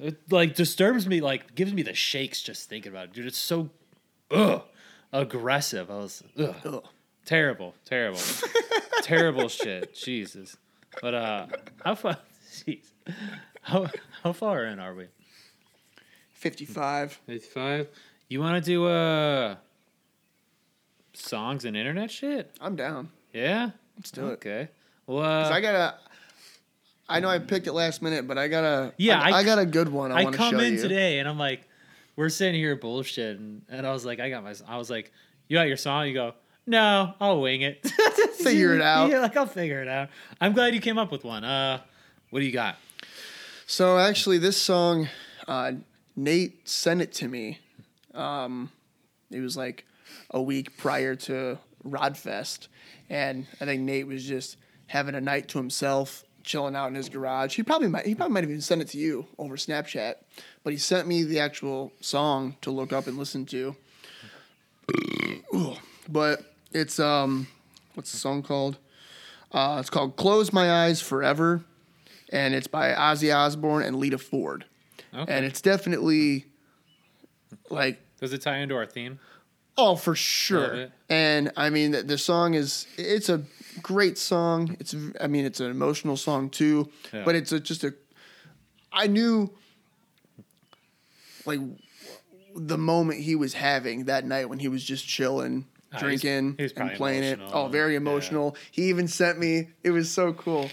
Speaker 4: Ugh. it like disturbs me, like gives me the shakes just thinking about it, dude. It's so ugh, aggressive. I was ugh,
Speaker 3: Ugh.
Speaker 4: terrible, terrible, terrible shit. Jesus. But uh, how far? Jeez, how how far in are we?
Speaker 3: 55.
Speaker 4: Fifty-five. You want to do uh songs and internet shit?
Speaker 3: I'm down.
Speaker 4: Yeah.
Speaker 3: Let's do it.
Speaker 4: Okay. Well,
Speaker 3: 'Cause
Speaker 4: uh,
Speaker 3: I gotta. I know I picked it last minute, but I gotta.
Speaker 4: Yeah,
Speaker 3: I,
Speaker 4: I-
Speaker 3: I got a good one. I,
Speaker 4: I
Speaker 3: want
Speaker 4: come
Speaker 3: show
Speaker 4: in
Speaker 3: you.
Speaker 4: today and I'm like, we're sitting here bullshit, and, and I was like, I got my, I was like, you got your song? You go, no, I'll wing it.
Speaker 3: Figure it out.
Speaker 4: Yeah, like I'll figure it out. I'm glad you came up with one. Uh, what do you got?
Speaker 3: So actually, this song, uh, Nate sent it to me. Um, it was like a week prior to Rodfest, and I think Nate was just having a night to himself, chilling out in his garage. He probably might, he probably might have even sent it to you over Snapchat, but he sent me the actual song to look up and listen to. Ooh. But it's um, what's the song called? Uh, it's called "Close My Eyes Forever." and it's by Ozzy Osbourne and Lita Ford.
Speaker 4: Okay.
Speaker 3: And it's definitely like
Speaker 4: Does it tie into our theme?
Speaker 3: Oh for sure.
Speaker 4: it.
Speaker 3: And I mean the, the song is it's a great song. It's I mean it's an emotional song too,
Speaker 4: Yeah.
Speaker 3: but it's a, just a I knew like the moment he was having that night when he was just chilling,
Speaker 4: Ah, he's-
Speaker 3: drinking, and playing it.
Speaker 4: emotional.
Speaker 3: Oh, very
Speaker 4: Yeah.
Speaker 3: emotional. He even sent me. It was so cool.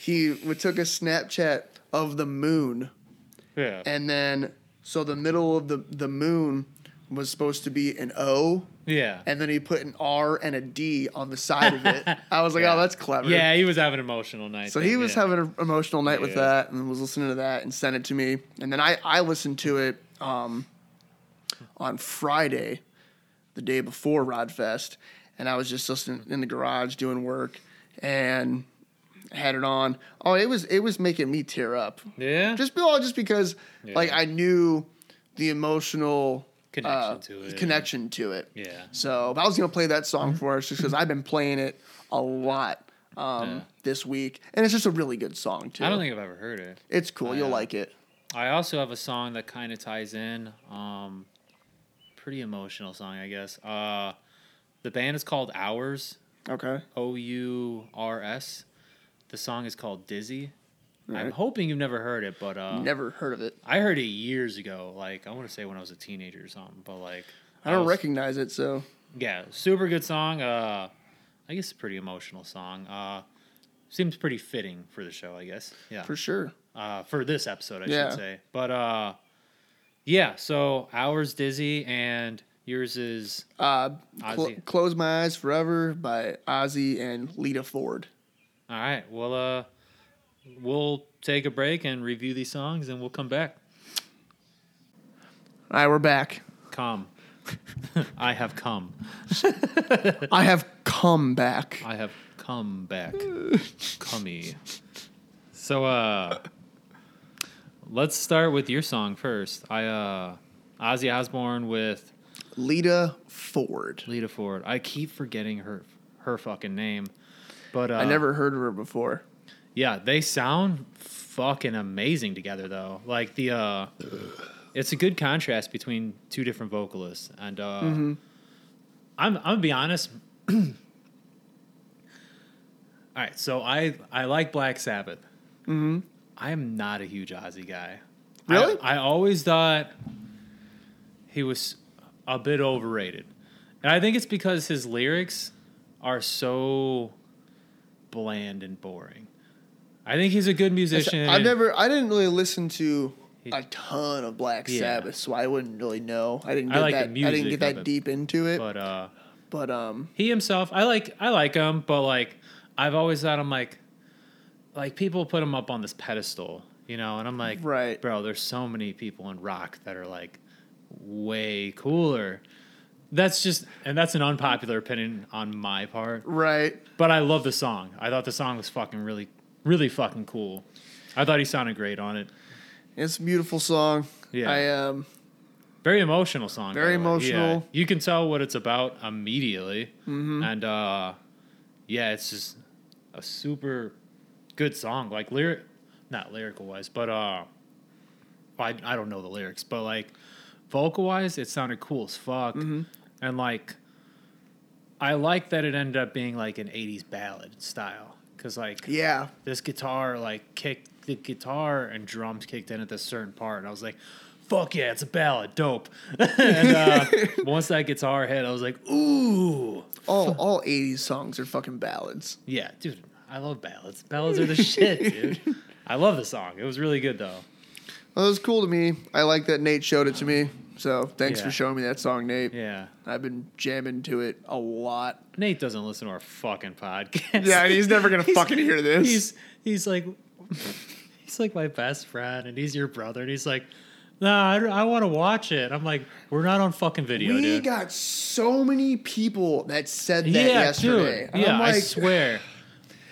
Speaker 3: He took a Snapchat of the moon,
Speaker 4: Yeah.
Speaker 3: and then so the middle of the the moon was supposed to be an O,
Speaker 4: yeah.
Speaker 3: and then he put an R and a D on the side of it. I was like,
Speaker 4: Yeah.
Speaker 3: oh, that's clever.
Speaker 4: Yeah, he was having an emotional night.
Speaker 3: So
Speaker 4: then,
Speaker 3: he was
Speaker 4: yeah.
Speaker 3: having an emotional night with that, and was listening to that, and sent it to me. And then I I listened to it um, on Friday, the day before Rodfest, and I was just listening in the garage doing work, and had it on. Oh, it was it was making me tear up.
Speaker 4: Yeah.
Speaker 3: Just all just because like I knew the emotional
Speaker 4: Connection
Speaker 3: uh,
Speaker 4: to it.
Speaker 3: connection to it.
Speaker 4: Yeah.
Speaker 3: So I was gonna play that song for us just because I've been playing it a lot um,
Speaker 4: Yeah.
Speaker 3: this week, and it's just a really good song too.
Speaker 4: I don't think I've ever heard it.
Speaker 3: it's cool. You'll
Speaker 4: Yeah.
Speaker 3: like it.
Speaker 4: I also have a song that kind of ties in. Um, pretty emotional song, I guess. Uh, the band is called Ours.
Speaker 3: Okay.
Speaker 4: O U R S. The song is called Dizzy. I'm hoping you've never heard it, but uh,
Speaker 3: Never heard of it.
Speaker 4: I heard it years ago. Like I want to say when I was a teenager or something. But like
Speaker 3: I don't
Speaker 4: was-
Speaker 3: recognize it, so
Speaker 4: Yeah, super good song. Uh, I guess a pretty emotional song. Uh, seems pretty fitting for the show. I guess. Yeah.
Speaker 3: for sure.
Speaker 4: uh, for this episode, I
Speaker 3: Yeah.
Speaker 4: should say. But uh, yeah, so ours Dizzy and yours is
Speaker 3: Uh, Cl- Close My Eyes Forever by Ozzy and Lita Ford.
Speaker 4: all right. Well, uh, we'll take a break and review these songs, and we'll come back.
Speaker 3: All right, we're back.
Speaker 4: Come, I have come.
Speaker 3: I have come back.
Speaker 4: I have come back. Cummy. So uh, let's start with your song first. I uh, Ozzy Osbourne with
Speaker 3: Lita Ford.
Speaker 4: Lita Ford. I keep forgetting her her fucking name. But uh,
Speaker 3: I never heard of her before.
Speaker 4: Yeah, they sound fucking amazing together though. Like the uh it's a good contrast between two different vocalists and uh I'm I'm gonna be honest. All right, so I I like Black Sabbath.
Speaker 3: Mm-hmm.
Speaker 4: I am not a huge Ozzy guy.
Speaker 3: Really?
Speaker 4: I, I always thought he was a bit overrated. And I think it's because his lyrics are so bland and boring. I think he's a good musician.
Speaker 3: I've never, I didn't really listen to a ton of Black
Speaker 4: Yeah.
Speaker 3: Sabbath, so I wouldn't really know. I didn't
Speaker 4: I
Speaker 3: get
Speaker 4: like the
Speaker 3: that. I didn't get that
Speaker 4: it.
Speaker 3: deep into it.
Speaker 4: but uh
Speaker 3: But um,
Speaker 4: he himself I like I like him, but like I've always thought I'm like like people put him up on this pedestal, you know, and I'm like
Speaker 3: Right.
Speaker 4: bro, there's so many people in rock that are like way cooler. That's just and that's an unpopular opinion on my part.
Speaker 3: right.
Speaker 4: But I love the song. I thought the song was fucking really really fucking cool. I thought he sounded great on it.
Speaker 3: It's a beautiful song.
Speaker 4: Yeah.
Speaker 3: I um,
Speaker 4: Very emotional song.
Speaker 3: Very emotional.
Speaker 4: Yeah. You can tell what it's about immediately. And uh, yeah, it's just a super good song. Like lyric, not lyrical wise, but uh, I, I don't know the lyrics, but like vocal wise, it sounded cool as fuck. And like, I like that it ended up being like an 80s ballad style. Cause like,
Speaker 3: Yeah.
Speaker 4: this guitar like kicked the guitar and drums kicked in at this certain part and i was like fuck yeah it's a ballad dope and uh, once that guitar hit i was like ooh
Speaker 3: All all 80s songs are fucking ballads.
Speaker 4: yeah dude i love ballads ballads are the shit dude i love the song it was really good though
Speaker 3: Well, it was cool to me. I like that Nate showed it to me. So thanks
Speaker 4: Yeah.
Speaker 3: for showing me that song, Nate.
Speaker 4: yeah
Speaker 3: I've been jamming to it a lot.
Speaker 4: nate doesn't listen to our fucking podcast
Speaker 3: Yeah, and he's never gonna
Speaker 4: He's-
Speaker 3: fucking hear this.
Speaker 4: he's he's like he's like my best friend and he's your brother and he's like nah i, I want to watch it i'm like we're not on fucking video
Speaker 3: we
Speaker 4: dude
Speaker 3: got so many people that said that
Speaker 4: yeah,
Speaker 3: yesterday.
Speaker 4: dude. Yeah,
Speaker 3: I'm
Speaker 4: I swear.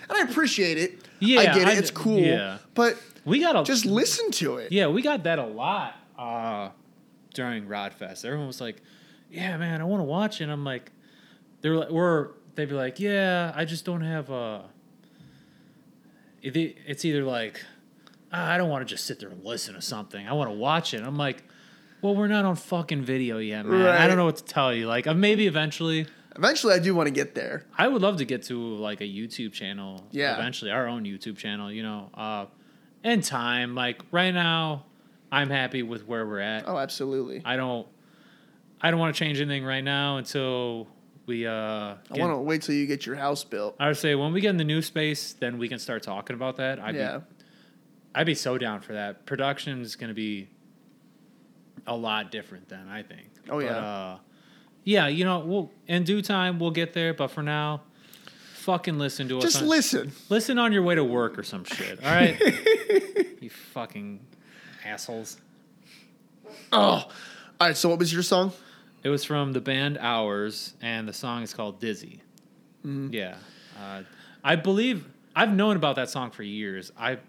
Speaker 3: and I appreciate it.
Speaker 4: Yeah,
Speaker 3: I get it.
Speaker 4: I-
Speaker 3: it's cool.
Speaker 4: yeah.
Speaker 3: But
Speaker 4: We got a
Speaker 3: just listen to it.
Speaker 4: yeah, we got that a lot uh, during Rodfest. Everyone was like, "Yeah, man, I want to watch it." I'm like, they're like, we're they'd be like, "Yeah, I just don't have a." It- It's either like, "Ah, I don't want to just sit there and listen to something. I want to watch it. I'm like, well, we're not on fucking video yet, man. I don't know what to tell you. Like, uh, maybe eventually.
Speaker 3: Eventually, I do want to get there.
Speaker 4: I would love to get to like a YouTube channel.
Speaker 3: Yeah.
Speaker 4: Eventually, our own YouTube channel. You know, uh, in time. Like right now, I'm happy with where we're at.
Speaker 3: Oh, absolutely.
Speaker 4: I don't. I don't want to change anything right now until we. Uh,
Speaker 3: I want to wait till you get your house built.
Speaker 4: I would say when we get in the new space, then we can start talking about that. I'd
Speaker 3: yeah.
Speaker 4: be, I'd be so down for that. Production is going to be a lot different then, I think.
Speaker 3: Oh, yeah.
Speaker 4: Uh, yeah, you know, we'll in due time we'll get there, but for now, fucking listen to us.
Speaker 3: Just
Speaker 4: on-
Speaker 3: listen.
Speaker 4: Listen on your way to work or some shit. All right, you fucking assholes.
Speaker 3: Oh. All right. So, what was your song?
Speaker 4: It was from the band Ours, and the song is called Dizzy.
Speaker 3: Mm-hmm.
Speaker 4: Yeah, uh, I believe I've known about that song for years. I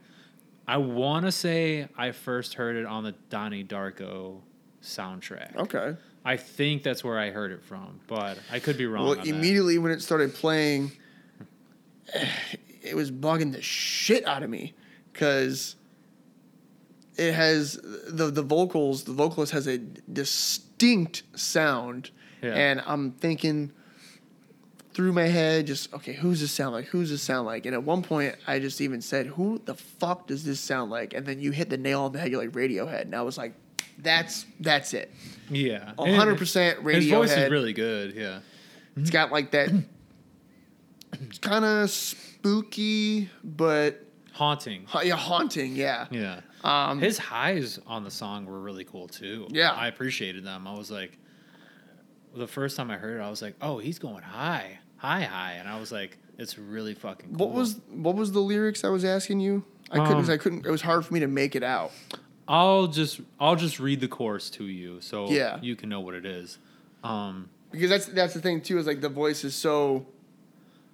Speaker 4: I want to say I first heard it on the Donnie Darko soundtrack.
Speaker 3: Okay.
Speaker 4: I think that's where I heard it from, but I could be wrong.
Speaker 3: Well,
Speaker 4: on that.
Speaker 3: immediately when it started playing, it was bugging the shit out of me because it has the the vocals. The vocalist has a distinct sound,
Speaker 4: Yeah.
Speaker 3: and I'm thinking through my head, just okay, who's this sound like? Who's this sound like? And at one point, I just even said, "Who the fuck does this sound like?" And then you hit the nail on the head. You're like Radiohead, and I was like, "That's that's it."
Speaker 4: yeah,
Speaker 3: hundred percent Radiohead.
Speaker 4: His voice is really good. Yeah,
Speaker 3: It's got like that It's kind of spooky, but
Speaker 4: haunting.
Speaker 3: ha- yeah, haunting. Yeah.
Speaker 4: Yeah.
Speaker 3: Um,
Speaker 4: His highs on the song were really cool too.
Speaker 3: Yeah.
Speaker 4: I appreciated them. I was like, the first time I heard it, I was like, oh, he's going high, high, high, and I was like, it's really fucking cool.
Speaker 3: what was what was the lyrics I was asking you? I couldn't.
Speaker 4: Um,
Speaker 3: I couldn't. It was hard for me to make it out.
Speaker 4: I'll just I'll just read the chorus to you so
Speaker 3: Yeah.
Speaker 4: you can know what it is. Um,
Speaker 3: because that's that's the thing too is like the voice is so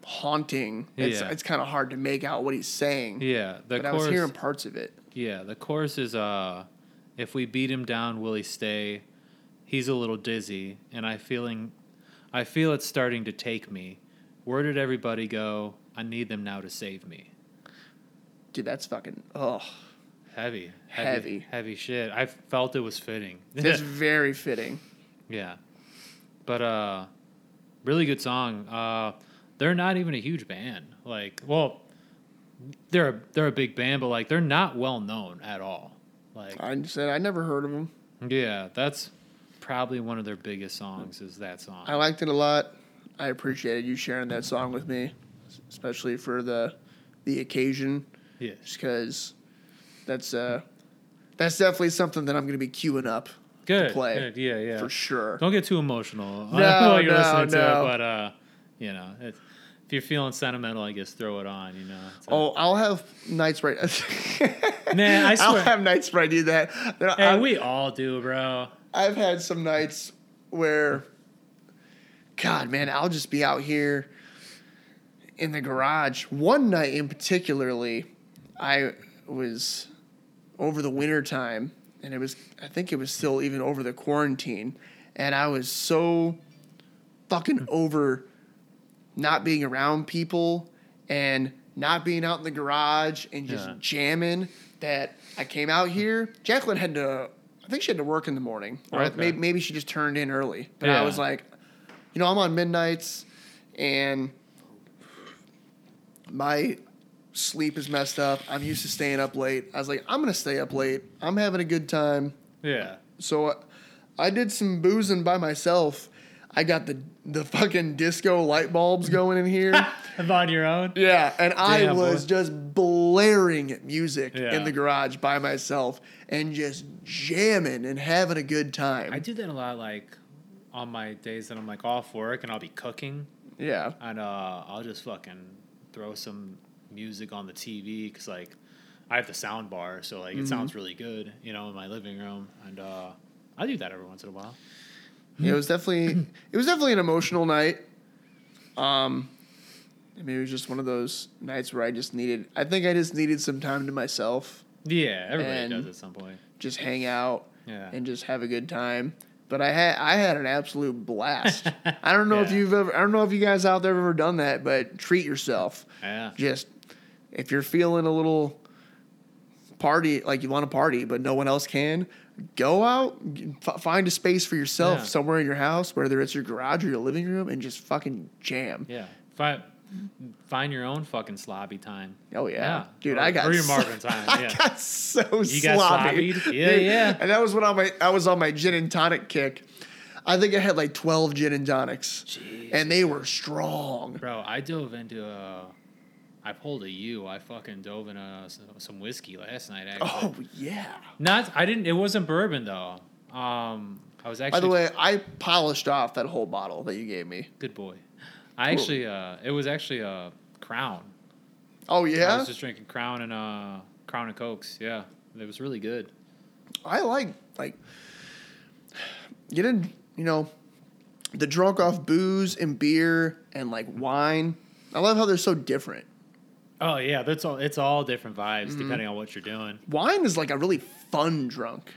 Speaker 3: haunting. It's
Speaker 4: Yeah.
Speaker 3: it's kind of hard to make out what he's saying.
Speaker 4: yeah, the
Speaker 3: but I was hearing parts of it.
Speaker 4: Yeah, the chorus is uh, if we beat him down, will he stay? He's a little dizzy, and I feeling, I feel it's starting to take me. Where did everybody go? I need them now to save me.
Speaker 3: Dude, that's fucking oh,
Speaker 4: Heavy,
Speaker 3: Heavy.
Speaker 4: heavy, heavy shit. I felt it was fitting.
Speaker 3: that's very fitting.
Speaker 4: yeah, but uh, really good song. Uh, they're not even a huge band. Like, well, they're a, they're a big band, but like they're not well known at all. Like,
Speaker 3: I said I never heard of them.
Speaker 4: yeah, that's probably one of their biggest songs. Is that song?
Speaker 3: I liked it a lot. I appreciated you sharing that song with me, especially for the the occasion,
Speaker 4: yeah,
Speaker 3: because that's uh that's definitely something that I'm going to be queuing up
Speaker 4: good.
Speaker 3: play,
Speaker 4: good, Yeah, yeah.
Speaker 3: for sure.
Speaker 4: Don't get too emotional. I
Speaker 3: No,
Speaker 4: don't know what you're
Speaker 3: no,
Speaker 4: listening to,
Speaker 3: no.
Speaker 4: but uh, you know, it's, if you're feeling sentimental, I guess throw it on. You know. A-
Speaker 3: Oh, I'll have nights right.
Speaker 4: Man, I swear.
Speaker 3: I'll have nights where I do that.
Speaker 4: Hey, we all do, bro.
Speaker 3: I've had some nights where, God, man, I'll just be out here in the garage. One night in particularly, I was over the winter time, and it was, I think it was still even over the quarantine, and I was so fucking over not being around people and not being out in the garage and just
Speaker 4: Yeah.
Speaker 3: jamming that I came out here. Jacqueline had to, I think she had to work in the morning, or
Speaker 4: Okay.
Speaker 3: maybe, maybe she just turned in early. But I was like, you know, I'm on midnights and my sleep is messed up. I'm used to staying up late. I was like, I'm going to stay up late. I'm having a good time.
Speaker 4: Yeah.
Speaker 3: So uh, I did some boozing by myself. I got the the fucking disco light bulbs going in here.
Speaker 4: on your own.
Speaker 3: yeah, and I
Speaker 4: Damn,
Speaker 3: was
Speaker 4: boy.
Speaker 3: just blaring music in the garage by myself and just jamming and having a good time.
Speaker 4: I do that a lot, like on my days that I'm like off work and I'll be cooking
Speaker 3: yeah.
Speaker 4: and uh, I'll just fucking throw some music on the TV because like I have the sound bar, so like it sounds really good, you know, in my living room, and uh, I do that every once in a while.
Speaker 3: Yeah, it was definitely it was definitely an emotional night. Um, I mean, it was just one of those nights where I just needed. I think I just needed some time to myself,
Speaker 4: Yeah, everybody does at some point.
Speaker 3: just hang out
Speaker 4: Yeah.
Speaker 3: and just have a good time. But I had I had an absolute blast. I don't know if you've ever I don't know if you guys out there have ever done that, but treat yourself.
Speaker 4: Yeah.
Speaker 3: Just if you're feeling a little party like you want to party but no one else can, go out, f- find a space for yourself
Speaker 4: Yeah.
Speaker 3: somewhere in your house, whether it's your garage or your living room, and just fucking jam.
Speaker 4: Yeah. Find find your own fucking slobby time.
Speaker 3: Oh yeah,
Speaker 4: Yeah.
Speaker 3: dude,
Speaker 4: Or-
Speaker 3: I got
Speaker 4: or your
Speaker 3: so-
Speaker 4: Marvin time,
Speaker 3: I got so
Speaker 4: You got
Speaker 3: sloppy.
Speaker 4: slobbied? Yeah,
Speaker 3: Dude,
Speaker 4: yeah.
Speaker 3: And that was when my I was on my gin and tonic kick. I think I had like twelve gin and tonics, Jeez. and they were strong.
Speaker 4: Bro, I dove into a. I pulled a U. I fucking dove in a, some whiskey last night. Actually,
Speaker 3: Oh yeah.
Speaker 4: not. I didn't. It wasn't bourbon though. Um, I was actually.
Speaker 3: By the way, I polished off that whole bottle that you gave me.
Speaker 4: good boy. I
Speaker 3: Cool.
Speaker 4: actually. Uh, it was actually a Crown.
Speaker 3: Oh yeah.
Speaker 4: I was just drinking Crown and uh, Crown and Cokes. Yeah, it was really good.
Speaker 3: I like like getting you know the drunk off booze and beer and like wine. I love how they're so different.
Speaker 4: Oh yeah, that's all. It's all different vibes
Speaker 3: Mm-hmm.
Speaker 4: depending on what you're doing.
Speaker 3: Wine is like a really fun drunk.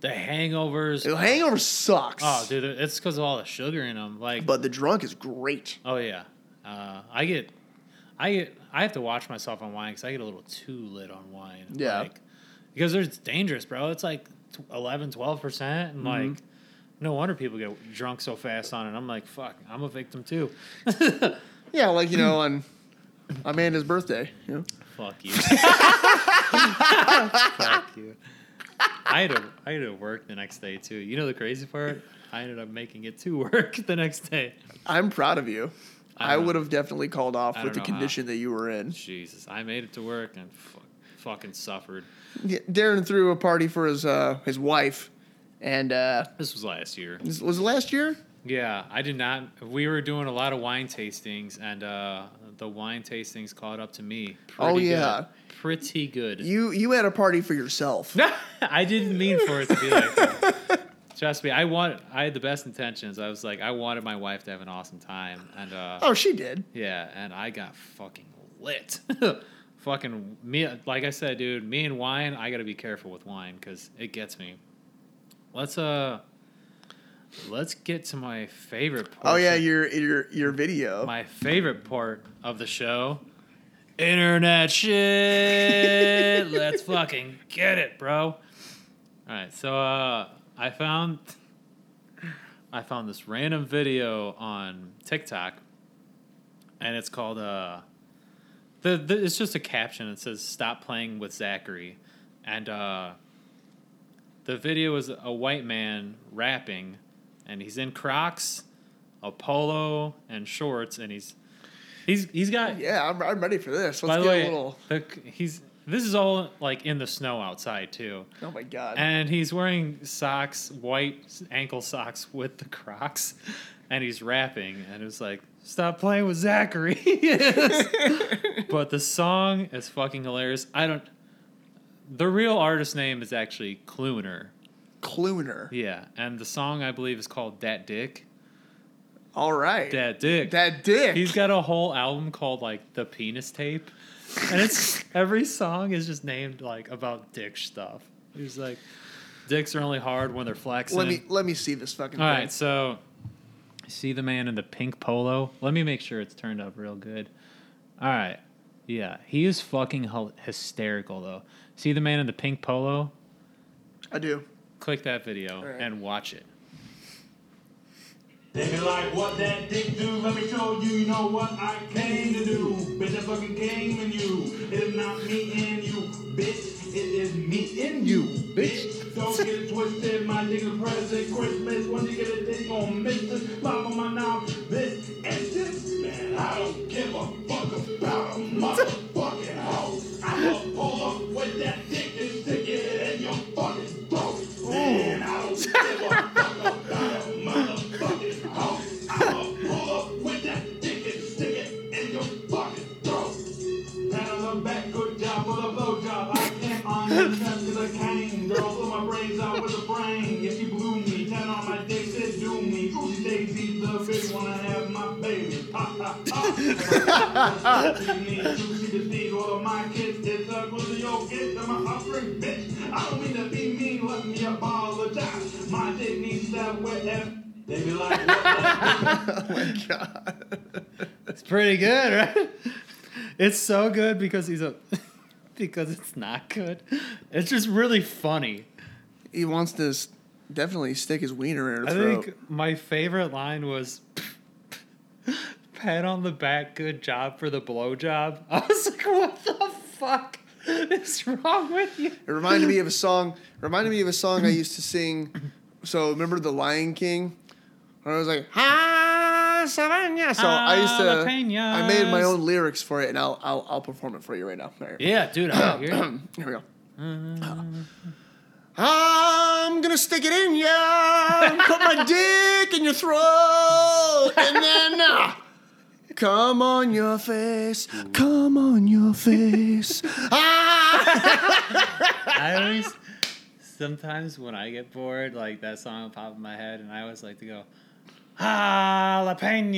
Speaker 4: The hangovers.
Speaker 3: The hangover sucks.
Speaker 4: Oh, dude, it's because of all the sugar in them. Like,
Speaker 3: But the drunk is great.
Speaker 4: oh yeah, uh, I get, I get, I have to watch myself on wine because I get a little too lit on wine.
Speaker 3: Yeah.
Speaker 4: like, because it's dangerous, bro. It's like tw- 11, 12 percent, and
Speaker 3: Mm-hmm.
Speaker 4: like, no wonder people get drunk so fast on it. I'm like, fuck, I'm a victim too.
Speaker 3: Yeah, like you know on Amanda's birthday. You know?
Speaker 4: fuck you. fuck you. I had to, I had to work the next day too. You know the crazy part? I ended up making it to work the next day.
Speaker 3: I'm proud of you.
Speaker 4: I
Speaker 3: I, would have definitely called off with the
Speaker 4: don't how.
Speaker 3: condition that you were in.
Speaker 4: Jesus, I made it to work and fuck, fucking suffered.
Speaker 3: Yeah, Darren threw a party for his uh, his wife, and uh,
Speaker 4: This was last year.
Speaker 3: was was it last year?
Speaker 4: Yeah, I did not. We were doing a lot of wine tastings, and uh, the wine tastings caught up to me.
Speaker 3: Oh,
Speaker 4: Pretty
Speaker 3: yeah.
Speaker 4: good. pretty good.
Speaker 3: You you had a party for yourself.
Speaker 4: I didn't mean for it to be like that. Trust me, I want. I had the best intentions. I was like, I wanted my wife to have an awesome time, and uh,
Speaker 3: Oh, she did.
Speaker 4: yeah, and I got fucking lit. fucking me, like I said, dude. Me and wine, I got to be careful with wine because it gets me. Let's uh, let's get to my favorite. Part.
Speaker 3: Oh yeah, your your your video.
Speaker 4: my favorite part of the show. Internet shit. Let's fucking get it, bro. All right, so uh, I found I found this random video on TikTok, and it's called uh, the, the it's just a caption. It says "Stop playing with Zachary," and uh, the video is a white man rapping, and he's in Crocs, a polo, and shorts, and he's he's he's got.
Speaker 3: yeah, I'm, I'm ready for this. Let's
Speaker 4: by the
Speaker 3: get
Speaker 4: way,
Speaker 3: a little.
Speaker 4: the, he's this is all like in the snow outside too,
Speaker 3: Oh my god.
Speaker 4: and he's wearing socks, white ankle socks with the Crocs, and he's rapping, and it's like. Stop playing with Zachary. but the song is fucking hilarious. I don't. The real artist name is actually Cluner.
Speaker 3: Cluner.
Speaker 4: Yeah, and the song I believe is called "Dat Dick."
Speaker 3: All right.
Speaker 4: Dat Dick.
Speaker 3: that dick.
Speaker 4: He's got a whole album called like the Penis Tape, and it's every song is just named like about dick stuff. He's like, dicks are only hard when they're flexing.
Speaker 3: let me let me see this fucking.
Speaker 4: All
Speaker 3: thing.
Speaker 4: right, so see the man in the pink polo. Let me make sure it's turned up real good. All right, Yeah, he is fucking hysterical though. See the man in the pink polo?
Speaker 3: I do.
Speaker 4: Click that video
Speaker 3: right.
Speaker 4: and watch it.
Speaker 5: They be like, what that dick do? Let me show you, you know what I came to do. Bitch, I fucking came in you. It is not me and you, bitch. It is me in you, bitch. Don't get it twisted, my nigga present Christmas. When you get a dick on miss this, pop on my knob, this and this. Man, I don't give a fuck about a motherfucking hoe. I'ma pull up with that dick and stick it in your fucking throat. Man, I don't give a fuck about a motherfucking hoe. I'ma pull up with that dick and stick it in your fucking throat. Pat on the back, good job for the blowjob. I can't to the cane. Girl, blow my brains out with a brain. If you blew me, ten on my dick, said do me. Ooh, Daisy, the bitch, wanna have my baby. Ha ha ha. Ass. They be like, what
Speaker 3: Oh my god.
Speaker 4: It's pretty good, right? It's so good because he's a because it's not good. It's just really funny.
Speaker 3: He wants to s- definitely stick his wiener in her
Speaker 4: I
Speaker 3: throat.
Speaker 4: think my favorite line was pat on the back, good job for the blowjob. I was like, what the fuck is wrong with you?
Speaker 3: It reminded me of a song. Reminded me of a song I used to sing. So remember the Lion King? I was like, "Ha, Savannah." So I used to. I made my own lyrics for it, and I'll I'll, I'll perform it for you right now. Right.
Speaker 4: Yeah, dude, I hear it.
Speaker 3: Here we go. I'm gonna stick it in ya, put my dick in your throat, and then uh, come on your face, come on your face. Ah!
Speaker 4: I always sometimes when I get bored, like that song will pop in my head, and I always like to go, jalapenos.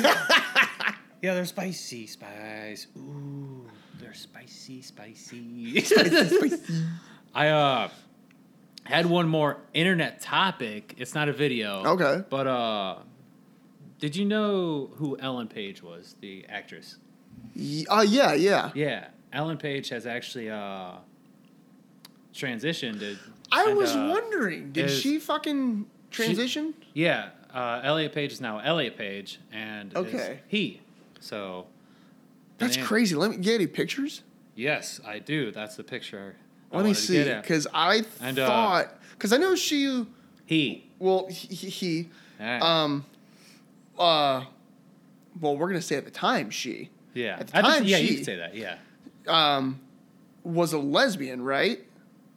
Speaker 4: yeah, they're spicy, spice. Ooh, they're spicy, spicy. spicy, spicy. I uh had one more internet topic. It's not a video.
Speaker 3: Okay.
Speaker 4: But uh, did you know who Ellen Page was, the actress?
Speaker 3: Y- uh, yeah, yeah.
Speaker 4: Yeah, Ellen Page has actually uh transitioned. To,
Speaker 3: I
Speaker 4: and,
Speaker 3: was
Speaker 4: uh,
Speaker 3: wondering, did
Speaker 4: is-
Speaker 3: she fucking transition?
Speaker 4: Yeah, uh, Elliot Page is now Elliot Page, and is
Speaker 3: Okay.
Speaker 4: he. So
Speaker 3: That's
Speaker 4: name-
Speaker 3: crazy. Let me get any pictures.
Speaker 4: Yes, I do. That's the picture.
Speaker 3: Let me see, because I
Speaker 4: And, uh,
Speaker 3: thought, because I know she,
Speaker 4: he.
Speaker 3: well, he, he
Speaker 4: Alright.
Speaker 3: um, uh, well, we're gonna say at the time she,
Speaker 4: yeah,
Speaker 3: at the
Speaker 4: think-
Speaker 3: time,
Speaker 4: yeah, you
Speaker 3: she-
Speaker 4: could say that. Yeah,
Speaker 3: um, was a lesbian, right?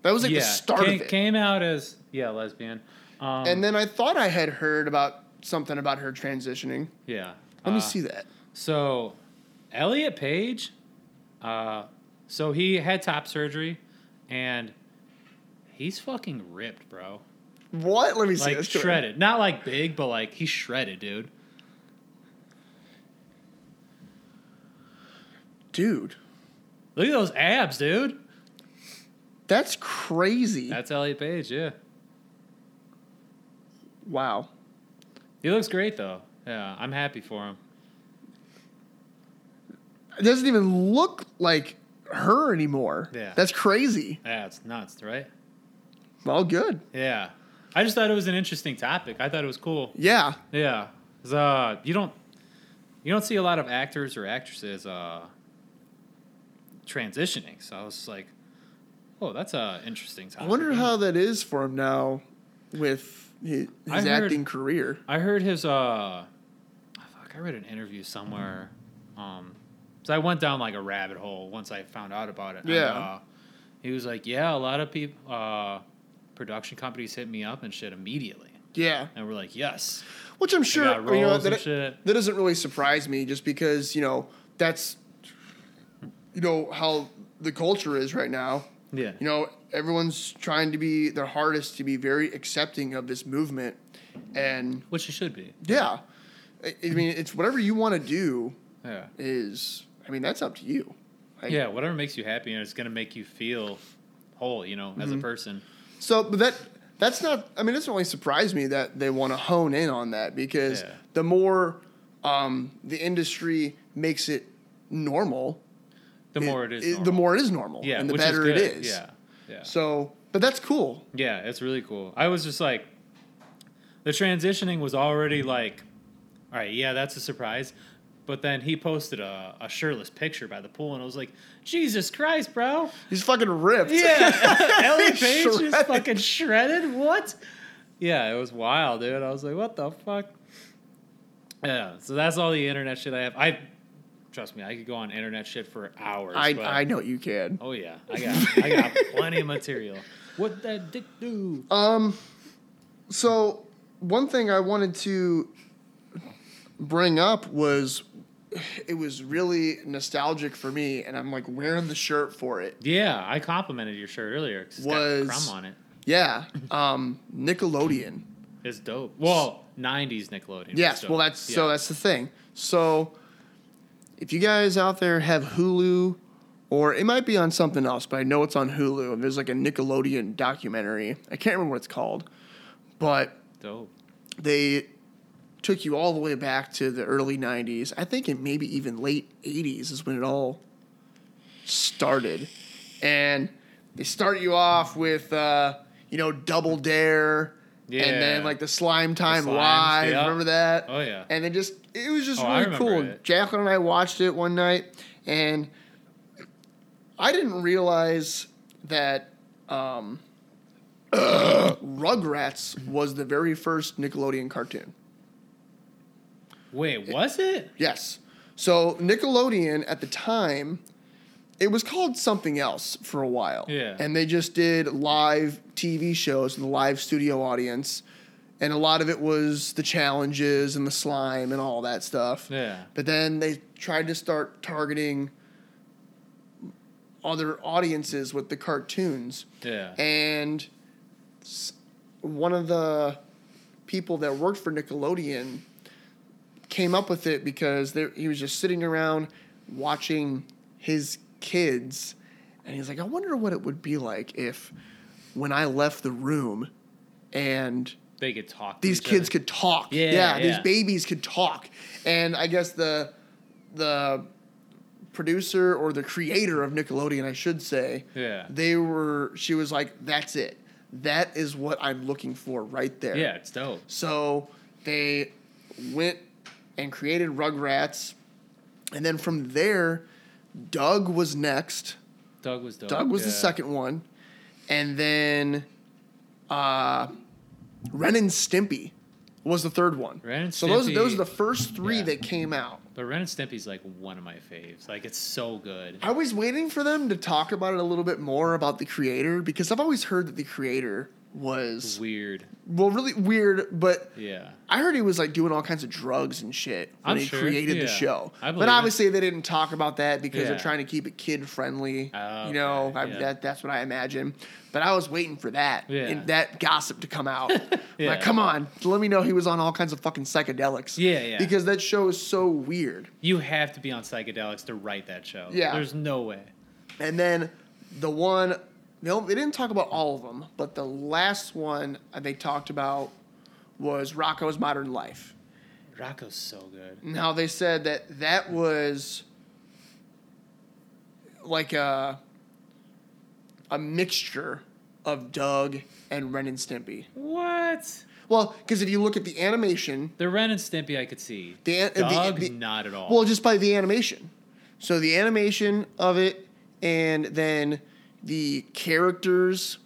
Speaker 3: That was like
Speaker 4: yeah.
Speaker 3: the start
Speaker 4: came,
Speaker 3: of it.
Speaker 4: came out as yeah lesbian. Um,
Speaker 3: and then I thought I had heard about something about her transitioning.
Speaker 4: yeah,
Speaker 3: Let me
Speaker 4: uh,
Speaker 3: see that.
Speaker 4: So, Elliot Page, uh, so he had top surgery, and he's fucking ripped, bro.
Speaker 3: What? Let me see.
Speaker 4: Like
Speaker 3: Let's do it.
Speaker 4: shredded, not like big, but like he's shredded, dude.
Speaker 3: Dude,
Speaker 4: Look at those abs, dude.
Speaker 3: that's crazy.
Speaker 4: That's Elliot Page, yeah.
Speaker 3: Wow.
Speaker 4: He looks great though. Yeah, I'm happy for him.
Speaker 3: It doesn't even look like her anymore.
Speaker 4: Yeah.
Speaker 3: That's crazy.
Speaker 4: Yeah, it's nuts, right?
Speaker 3: Well, good.
Speaker 4: Yeah. I just thought it was an interesting topic. I thought it was cool.
Speaker 3: Yeah.
Speaker 4: Yeah. Uh, you don't you don't see a lot of actors or actresses uh, transitioning. So I was like, oh, that's a interesting topic.
Speaker 3: I wonder how that is for him now with his, his
Speaker 4: heard-
Speaker 3: acting career.
Speaker 4: I heard his uh fuck, I read an interview somewhere. Um so I went down like a rabbit hole once I found out about it. And,
Speaker 3: Yeah.
Speaker 4: uh, he was like, Yeah, a lot of people uh production companies hit me up and shit immediately.
Speaker 3: Yeah.
Speaker 4: And we're like, Yes.
Speaker 3: Which I'm sure you know, that,
Speaker 4: and shit.
Speaker 3: that doesn't really surprise me just because, you know, that's you know how the culture is right now.
Speaker 4: Yeah.
Speaker 3: You know, everyone's trying to be their hardest to be very accepting of this movement and
Speaker 4: Which it should be.
Speaker 3: yeah. I, I mean, it's whatever you want to do
Speaker 4: Yeah.
Speaker 3: is I mean, that's up to you. Like,
Speaker 4: Yeah, whatever makes you happy and it's gonna make you feel whole, you know, as
Speaker 3: Mm-hmm.
Speaker 4: a person.
Speaker 3: So, but that that's not. I mean, it doesn't really surprise me that they want to hone in on that because
Speaker 4: Yeah.
Speaker 3: the more um, the industry makes it normal,
Speaker 4: The more it is,
Speaker 3: the more it is normal,
Speaker 4: yeah,
Speaker 3: and the better
Speaker 4: is
Speaker 3: it
Speaker 4: Yeah, yeah.
Speaker 3: So, but that's cool.
Speaker 4: Yeah, it's really cool. I was just like, the transitioning was already like, all right, yeah, that's a surprise. But then he posted a, a shirtless picture by the pool, and I was like, Jesus Christ, bro.
Speaker 3: He's fucking ripped.
Speaker 4: Yeah, Elliot Page is fucking shredded. What? Yeah, it was wild, dude. I was like, what the fuck? Yeah, so that's all the internet shit I have. I trust me, I could go on internet shit for hours.
Speaker 3: I
Speaker 4: but-
Speaker 3: I know you can.
Speaker 4: Oh yeah, I got I got plenty of material. What that dick do?
Speaker 3: Um, so one thing I wanted to bring up was it was really nostalgic for me, and I'm like wearing the shirt for it.
Speaker 4: Yeah, I complimented your shirt earlier. 'cause it's got
Speaker 3: Was-
Speaker 4: crumb on it.
Speaker 3: Yeah, um, Nickelodeon.
Speaker 4: It's dope. Well, '90s Nickelodeon.
Speaker 3: Yes, well that's so that's the thing. So if you guys out there have Hulu or it might be on something else, but I know it's on Hulu and there's like a Nickelodeon documentary. I can't remember what it's called. But
Speaker 4: dope.
Speaker 3: they took you all the way back to the early 90s. I think it maybe even late 80s is when it all started. And they start you off with uh, you know, Double Dare
Speaker 4: Yeah.
Speaker 3: and then like the Slime Time
Speaker 4: Slimes,
Speaker 3: Live.
Speaker 4: yeah.
Speaker 3: Remember that?
Speaker 4: Oh yeah.
Speaker 3: And then just it was just
Speaker 4: Oh,
Speaker 3: really cool.
Speaker 4: it.
Speaker 3: Jacqueline and I watched it one night, and I didn't realize that um, Rugrats was the very first Nickelodeon cartoon.
Speaker 4: Wait, was it?
Speaker 3: Yes. So Nickelodeon at the time, it was called something else for a while.
Speaker 4: Yeah.
Speaker 3: And they just did live TV shows with a live studio audience. And a lot of it was the challenges and the slime and all that stuff.
Speaker 4: Yeah.
Speaker 3: But then they tried to start targeting other audiences with the cartoons.
Speaker 4: Yeah.
Speaker 3: And one of the people that worked for Nickelodeon came up with it because there, he was just sitting around watching his kids. And he's like, I wonder what it would be like if when I left the room and
Speaker 4: They could talk. to
Speaker 3: these kids
Speaker 4: other.
Speaker 3: could talk.
Speaker 4: Yeah,
Speaker 3: these
Speaker 4: yeah.
Speaker 3: babies could talk. And I guess the the producer or the creator of Nickelodeon, I should say,
Speaker 4: Yeah.
Speaker 3: they were she was like, That's it. That is what I'm looking for right there.
Speaker 4: Yeah, it's dope.
Speaker 3: So they went and created Rugrats. And then from there, Doug was next.
Speaker 4: Doug was dope.
Speaker 3: Doug was the second one, and then uh, Ren and Stimpy was the third one.
Speaker 4: Ren and
Speaker 3: so those
Speaker 4: Stimpy-
Speaker 3: those are the first three
Speaker 4: Yeah.
Speaker 3: that came out.
Speaker 4: But Ren and Stimpy's like one of my faves. Like it's so good.
Speaker 3: I was waiting for them to talk about it a little bit more about the creator because I've always heard that the creator was
Speaker 4: Weird.
Speaker 3: well really weird, but
Speaker 4: Yeah.
Speaker 3: I heard he was like doing all kinds of drugs and shit when
Speaker 4: I'm
Speaker 3: he
Speaker 4: sure,
Speaker 3: created
Speaker 4: yeah.
Speaker 3: the show.
Speaker 4: I
Speaker 3: But
Speaker 4: it.
Speaker 3: obviously they didn't talk about that because they're trying to keep it kid friendly.
Speaker 4: Oh,
Speaker 3: you know,
Speaker 4: okay,
Speaker 3: I,
Speaker 4: yeah.
Speaker 3: that that's what I imagine. But I was waiting for that
Speaker 4: Yeah.
Speaker 3: and that gossip to come out.
Speaker 4: Yeah.
Speaker 3: Like, come on, let me know he was on all kinds of fucking psychedelics.
Speaker 4: Yeah, yeah.
Speaker 3: Because that show is so weird.
Speaker 4: You have to be on psychedelics to write that show.
Speaker 3: Yeah.
Speaker 4: There's no way.
Speaker 3: And then the one, no, they didn't talk about all of them, but the last one they talked about was Rocko's Modern Life.
Speaker 4: Rocko's so good.
Speaker 3: Now they said that that was like a a mixture of Doug and Ren and Stimpy.
Speaker 4: What?
Speaker 3: Well, because if you look at the animation,
Speaker 4: The Ren and Stimpy I could see.
Speaker 3: the, an-
Speaker 4: Doug,
Speaker 3: the-
Speaker 4: not at all.
Speaker 3: well, just by the animation. So the animation of it, and then the characters.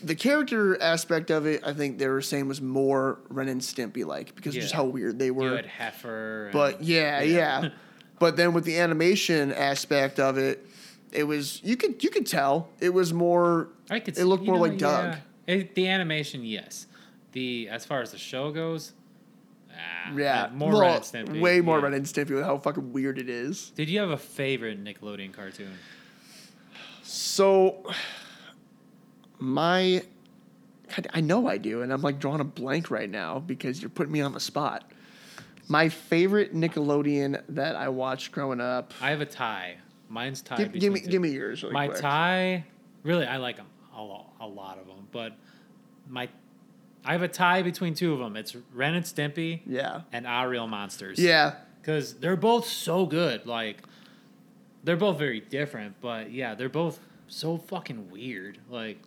Speaker 3: The character aspect of it, I think they were saying was more Ren and Stimpy like because of just how weird they
Speaker 4: you
Speaker 3: were.
Speaker 4: had Heifer. and-
Speaker 3: But yeah, yeah. but then with the animation aspect of it, it was you could you could tell it was more.
Speaker 4: I could.
Speaker 3: It looked more
Speaker 4: know,
Speaker 3: like Doug.
Speaker 4: yeah. It, the animation, yes. The as far as the show goes, ah,
Speaker 3: Yeah,
Speaker 4: more
Speaker 3: well,
Speaker 4: Ren and Stimpy.
Speaker 3: way more
Speaker 4: yeah.
Speaker 3: Ren and Stimpy with how fucking weird it is.
Speaker 4: Did you have a favorite Nickelodeon cartoon?
Speaker 3: So, my, God, I know I do, and I'm like drawing a blank right now because you're putting me on the spot. My favorite Nickelodeon that I watched growing up.
Speaker 4: I have a tie. Mine's tied.
Speaker 3: Give, give me
Speaker 4: between
Speaker 3: give me yours. Really
Speaker 4: my
Speaker 3: quick.
Speaker 4: tie. Really, I like them a lot, a lot of them. But my, I have a tie between two of them. It's Ren and Stimpy
Speaker 3: Yeah.
Speaker 4: and Real Monsters.
Speaker 3: Yeah.
Speaker 4: because they're both so good. Like they're both very different, but yeah, they're both so fucking weird. Like,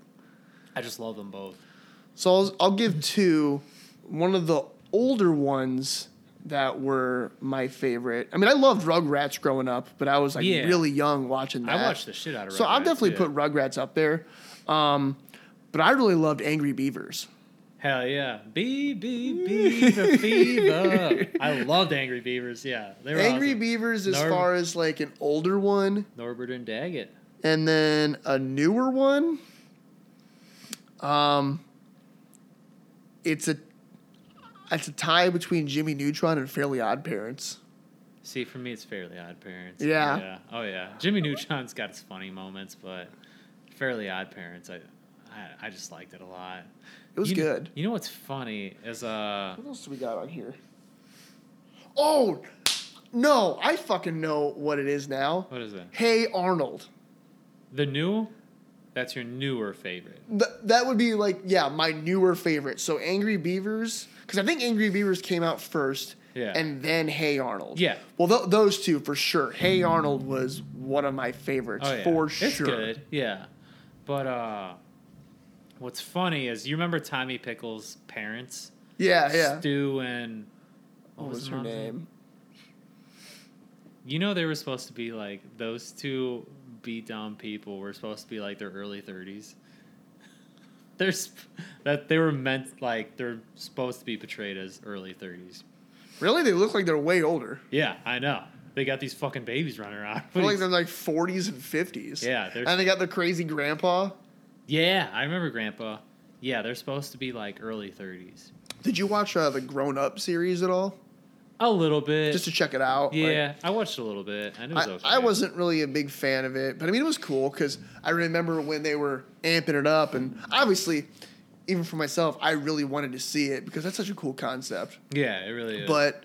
Speaker 4: I just love them both.
Speaker 3: So I'll, I'll give two. One of the older ones that were my favorite. I mean, I loved Rugrats growing up, but I was like
Speaker 4: Yeah.
Speaker 3: really young watching that.
Speaker 4: I watched the shit out of.
Speaker 3: So I'll definitely
Speaker 4: yeah.
Speaker 3: put Rugrats up there. Um, but I really loved Angry Beavers.
Speaker 4: Hell yeah, Bee Bee Beaver Fever. I loved Angry Beavers. Yeah, they were
Speaker 3: Angry
Speaker 4: awesome.
Speaker 3: Beavers, as
Speaker 4: Norm-
Speaker 3: far as like an older one,
Speaker 4: Norbert and Daggett.
Speaker 3: and then a newer one. Um, it's a it's a tie between Jimmy Neutron and Fairly Odd Parents.
Speaker 4: See, for me, it's Fairly Odd Parents.
Speaker 3: Yeah.
Speaker 4: yeah. Oh yeah, Jimmy Neutron's got its funny moments, but Fairly Odd Parents, I, I, I just liked it a lot.
Speaker 3: It was
Speaker 4: You
Speaker 3: good.
Speaker 4: You know what's funny is uh,
Speaker 3: What else do we got on here? Oh no, I fucking know what it is now.
Speaker 4: what is it?
Speaker 3: Hey Arnold.
Speaker 4: The new. That's your newer favorite.
Speaker 3: Th- that would be like yeah, my newer favorite. So Angry Beavers, because I think Angry Beavers came out first,
Speaker 4: Yeah.
Speaker 3: and then Hey Arnold.
Speaker 4: Yeah.
Speaker 3: Well, th- those two for sure. Hey Arnold was one of my favorites
Speaker 4: Oh yeah,
Speaker 3: for
Speaker 4: it's
Speaker 3: sure.
Speaker 4: good. Yeah, but uh, what's funny is you remember Tommy Pickles' parents,
Speaker 3: Yeah, yeah.
Speaker 4: Stu and
Speaker 3: what was
Speaker 4: the
Speaker 3: her name?
Speaker 4: You know they were supposed to be like those two beat down people were supposed to be like their early thirties. There's that they were meant like they're supposed to be portrayed as early thirties.
Speaker 3: Really, they look like they're way older.
Speaker 4: Yeah, I know. They got these fucking babies running around.
Speaker 3: I feel like they're like 40s and 50s.
Speaker 4: Yeah, they're-
Speaker 3: and they got the crazy grandpa.
Speaker 4: yeah, I remember Grandpa. Yeah, they're supposed to be like early thirties.
Speaker 3: Did you watch uh, the Grown Up series at all?
Speaker 4: A little bit.
Speaker 3: Just to check it out. Like,
Speaker 4: yeah, I watched a little bit. I knew it was
Speaker 3: I,
Speaker 4: okay.
Speaker 3: I wasn't really a big fan of it, but I mean, it was cool because I remember when they were amping it up, and obviously, even for myself, I really wanted to see it because that's such a cool concept.
Speaker 4: Yeah, it really is.
Speaker 3: But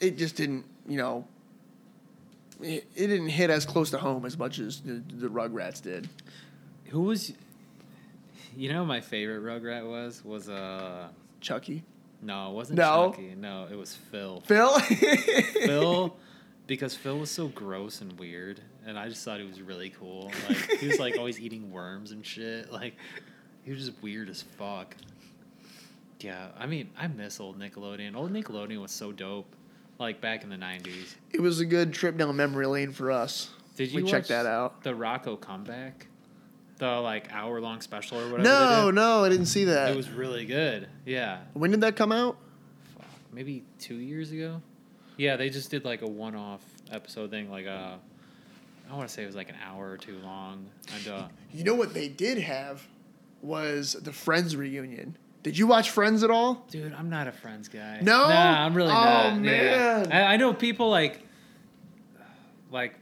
Speaker 3: it just didn't, you know, it, it didn't hit as close to home as much as the, the Rugrats did.
Speaker 4: who was? You know, my favorite Rugrat was was uh
Speaker 3: Chucky,
Speaker 4: no, it wasn't
Speaker 3: No?
Speaker 4: Chucky. No, it was Phil.
Speaker 3: Phil.
Speaker 4: Phil, because Phil was so gross and weird, and I just thought he was really cool. Like he was like always eating worms and shit. Like he was just weird as fuck. Yeah, I mean, I miss old Nickelodeon. Old Nickelodeon was so dope. Like back in the nineties.
Speaker 3: it was a good trip down memory lane for us.
Speaker 4: Did you
Speaker 3: check that out?
Speaker 4: The Rocko comeback, the like hour long special or whatever.
Speaker 3: No, no, I didn't see that.
Speaker 4: It was really good. Yeah,
Speaker 3: when did that come out?
Speaker 4: fuck, maybe two years ago. Yeah, they just did like a one off episode thing, like uh, I want to say it was like an hour or two long, and uh,
Speaker 3: You know what they did have was the Friends reunion. Did you watch Friends at all?
Speaker 4: dude, I'm not a Friends guy.
Speaker 3: No?
Speaker 4: nah, I'm really
Speaker 3: Oh,
Speaker 4: not. Yeah.
Speaker 3: man.
Speaker 4: I, I know people like, like.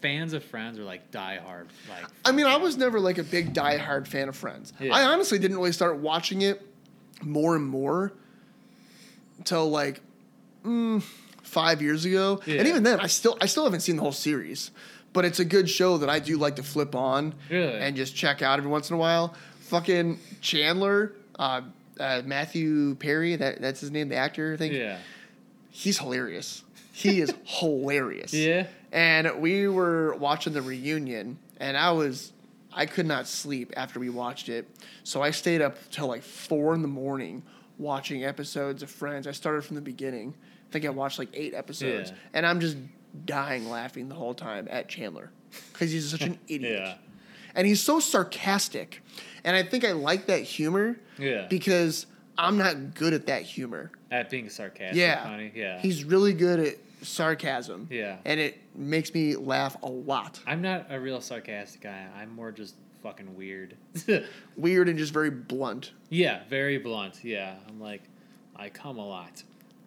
Speaker 4: Fans of Friends are like diehard. Like,
Speaker 3: I mean, I was never like a big diehard fan of Friends.
Speaker 4: Yeah.
Speaker 3: I honestly didn't really start watching it more and more until like mm, five years ago.
Speaker 4: Yeah.
Speaker 3: And even then, I still I still haven't seen the whole series. But it's a good show that I do like to flip on
Speaker 4: Really?
Speaker 3: and just check out every once in a while. Fucking Chandler, uh, uh, Matthew Perry, that that's his name, the actor. I think
Speaker 4: yeah,
Speaker 3: he's hilarious. He is hilarious.
Speaker 4: yeah.
Speaker 3: And we were watching the reunion, and I was, I could not sleep after we watched it. So I stayed up till like four in the morning watching episodes of Friends. I started from the beginning. I think I watched like eight episodes,
Speaker 4: Yeah.
Speaker 3: and I'm just dying laughing the whole time at Chandler because he's such an idiot.
Speaker 4: Yeah.
Speaker 3: And he's so sarcastic. And I think I like that humor
Speaker 4: Yeah.
Speaker 3: because I'm not good at that humor.
Speaker 4: At being sarcastic,
Speaker 3: Yeah.
Speaker 4: funny. Yeah.
Speaker 3: He's really good at sarcasm.
Speaker 4: Yeah.
Speaker 3: And it makes me laugh a lot.
Speaker 4: I'm not a real sarcastic guy. I'm more just fucking weird.
Speaker 3: Weird and just very blunt.
Speaker 4: yeah, very blunt. Yeah. I'm like, I come a lot.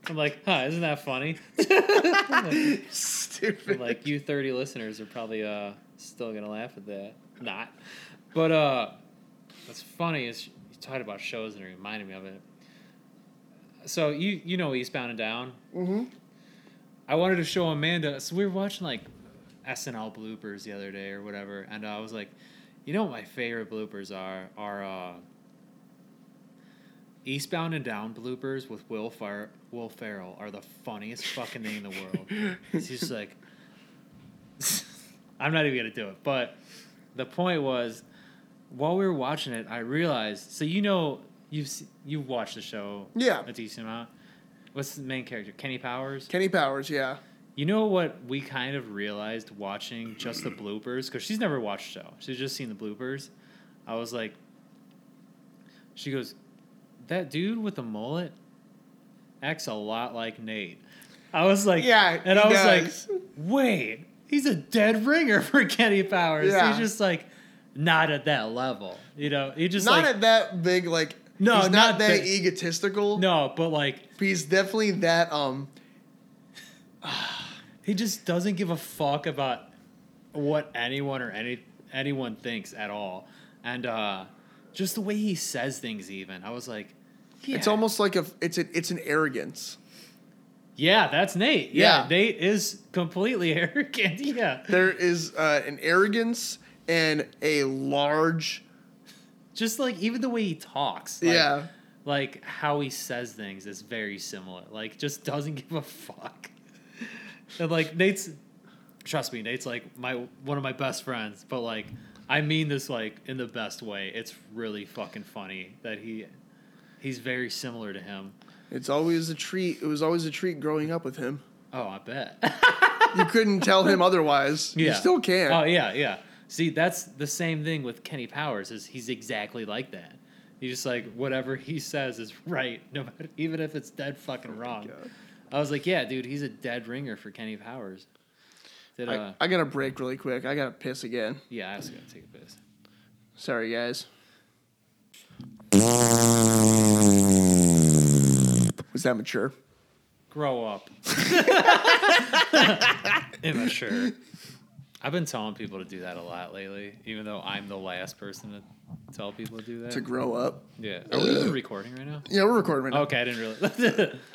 Speaker 4: I'm like, huh, isn't that funny?
Speaker 3: Stupid.
Speaker 4: I'm like, you 30 listeners are probably uh still gonna laugh at that. Not. But uh what's funny is you talked about shows and it reminded me of it. So you you know Eastbound and Down?
Speaker 3: mm-hmm.
Speaker 4: I wanted to show Amanda. So we were watching like SNL bloopers the other day or whatever, and I was like, you know what my favorite bloopers are are uh, Eastbound and Down bloopers with Will Far- Will Ferrell are the funniest fucking thing in the world. He's just like, I'm not even gonna do it. But the point was, while we were watching it, I realized. So you know, you've se- you've watched the show,
Speaker 3: Yeah.
Speaker 4: a decent amount. What's the main character? Kenny Powers.
Speaker 3: Kenny Powers, yeah.
Speaker 4: You know what we kind of realized watching just the bloopers because she's never watched the show. She's just seen the bloopers. I was like, she goes, that dude with the mullet acts a lot like Nate. I was like,
Speaker 3: Yeah,
Speaker 4: and I was
Speaker 3: does.
Speaker 4: like, wait, he's a dead ringer for Kenny Powers.
Speaker 3: Yeah.
Speaker 4: He's just like not at that level, you know. He just
Speaker 3: Not
Speaker 4: like
Speaker 3: at that big, like
Speaker 4: No,
Speaker 3: he's not,
Speaker 4: not
Speaker 3: that
Speaker 4: big.
Speaker 3: egotistical.
Speaker 4: no, but like
Speaker 3: he's definitely that. Um,
Speaker 4: he just doesn't give a fuck about what anyone or any anyone thinks at all and uh just the way he says things even i was like yeah.
Speaker 3: it's almost like a, it's a, it's an arrogance.
Speaker 4: yeah that's nate yeah,
Speaker 3: Yeah.
Speaker 4: nate is completely arrogant yeah
Speaker 3: There is uh, an arrogance and a large,
Speaker 4: just like even the way he talks like,
Speaker 3: yeah.
Speaker 4: like how he says things is very similar like just doesn't give a fuck and like nate's trust me nate's like my one of my best friends but like i mean this like in the best way it's really fucking funny that he he's very similar to him
Speaker 3: It's always a treat. It was always a treat growing up with him.
Speaker 4: oh i bet
Speaker 3: You couldn't tell him otherwise. You still can't.
Speaker 4: oh yeah yeah see that's the same thing with kenny powers is he's exactly like that he's just like whatever he says is right no matter even if it's dead fucking wrong
Speaker 3: God.
Speaker 4: I was like, yeah, dude, he's a dead ringer for Kenny Powers. Did uh,
Speaker 3: I, I gotta break really quick. I gotta piss again.
Speaker 4: yeah, I was gonna take a piss.
Speaker 3: Sorry, guys. Was that mature?
Speaker 4: Grow up. Immature. I've been telling people to do that a lot lately, even though I'm the last person to tell people to do that.
Speaker 3: To grow up?
Speaker 4: yeah. Are we even recording right now?
Speaker 3: Yeah, we're recording right now.
Speaker 4: Okay, I didn't really.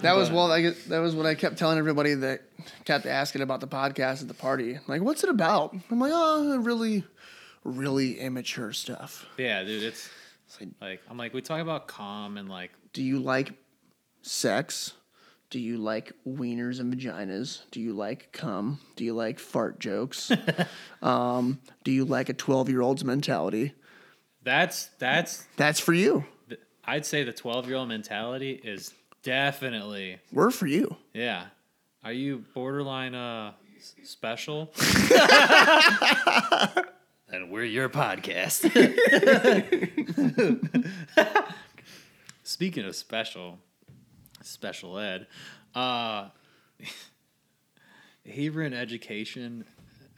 Speaker 3: That was well. I get, that was what I kept telling everybody that kept asking about the podcast at the party. Like, what's it about? I'm like, oh, really, really immature stuff.
Speaker 4: yeah, dude, it's
Speaker 3: It's like,
Speaker 4: like I'm like we talk about calm and like
Speaker 3: do you like sex? Do you like wieners and vaginas? Do you like cum? Do you like fart jokes? um, do you like a 12 year old's mentality?
Speaker 4: that's that's
Speaker 3: That's for you.
Speaker 4: I'd say the 12 year old mentality is definitely
Speaker 3: We're for you.
Speaker 4: Yeah. Are you borderline uh s- special? and we're your podcast. Speaking of special, special ed, uh Hebron education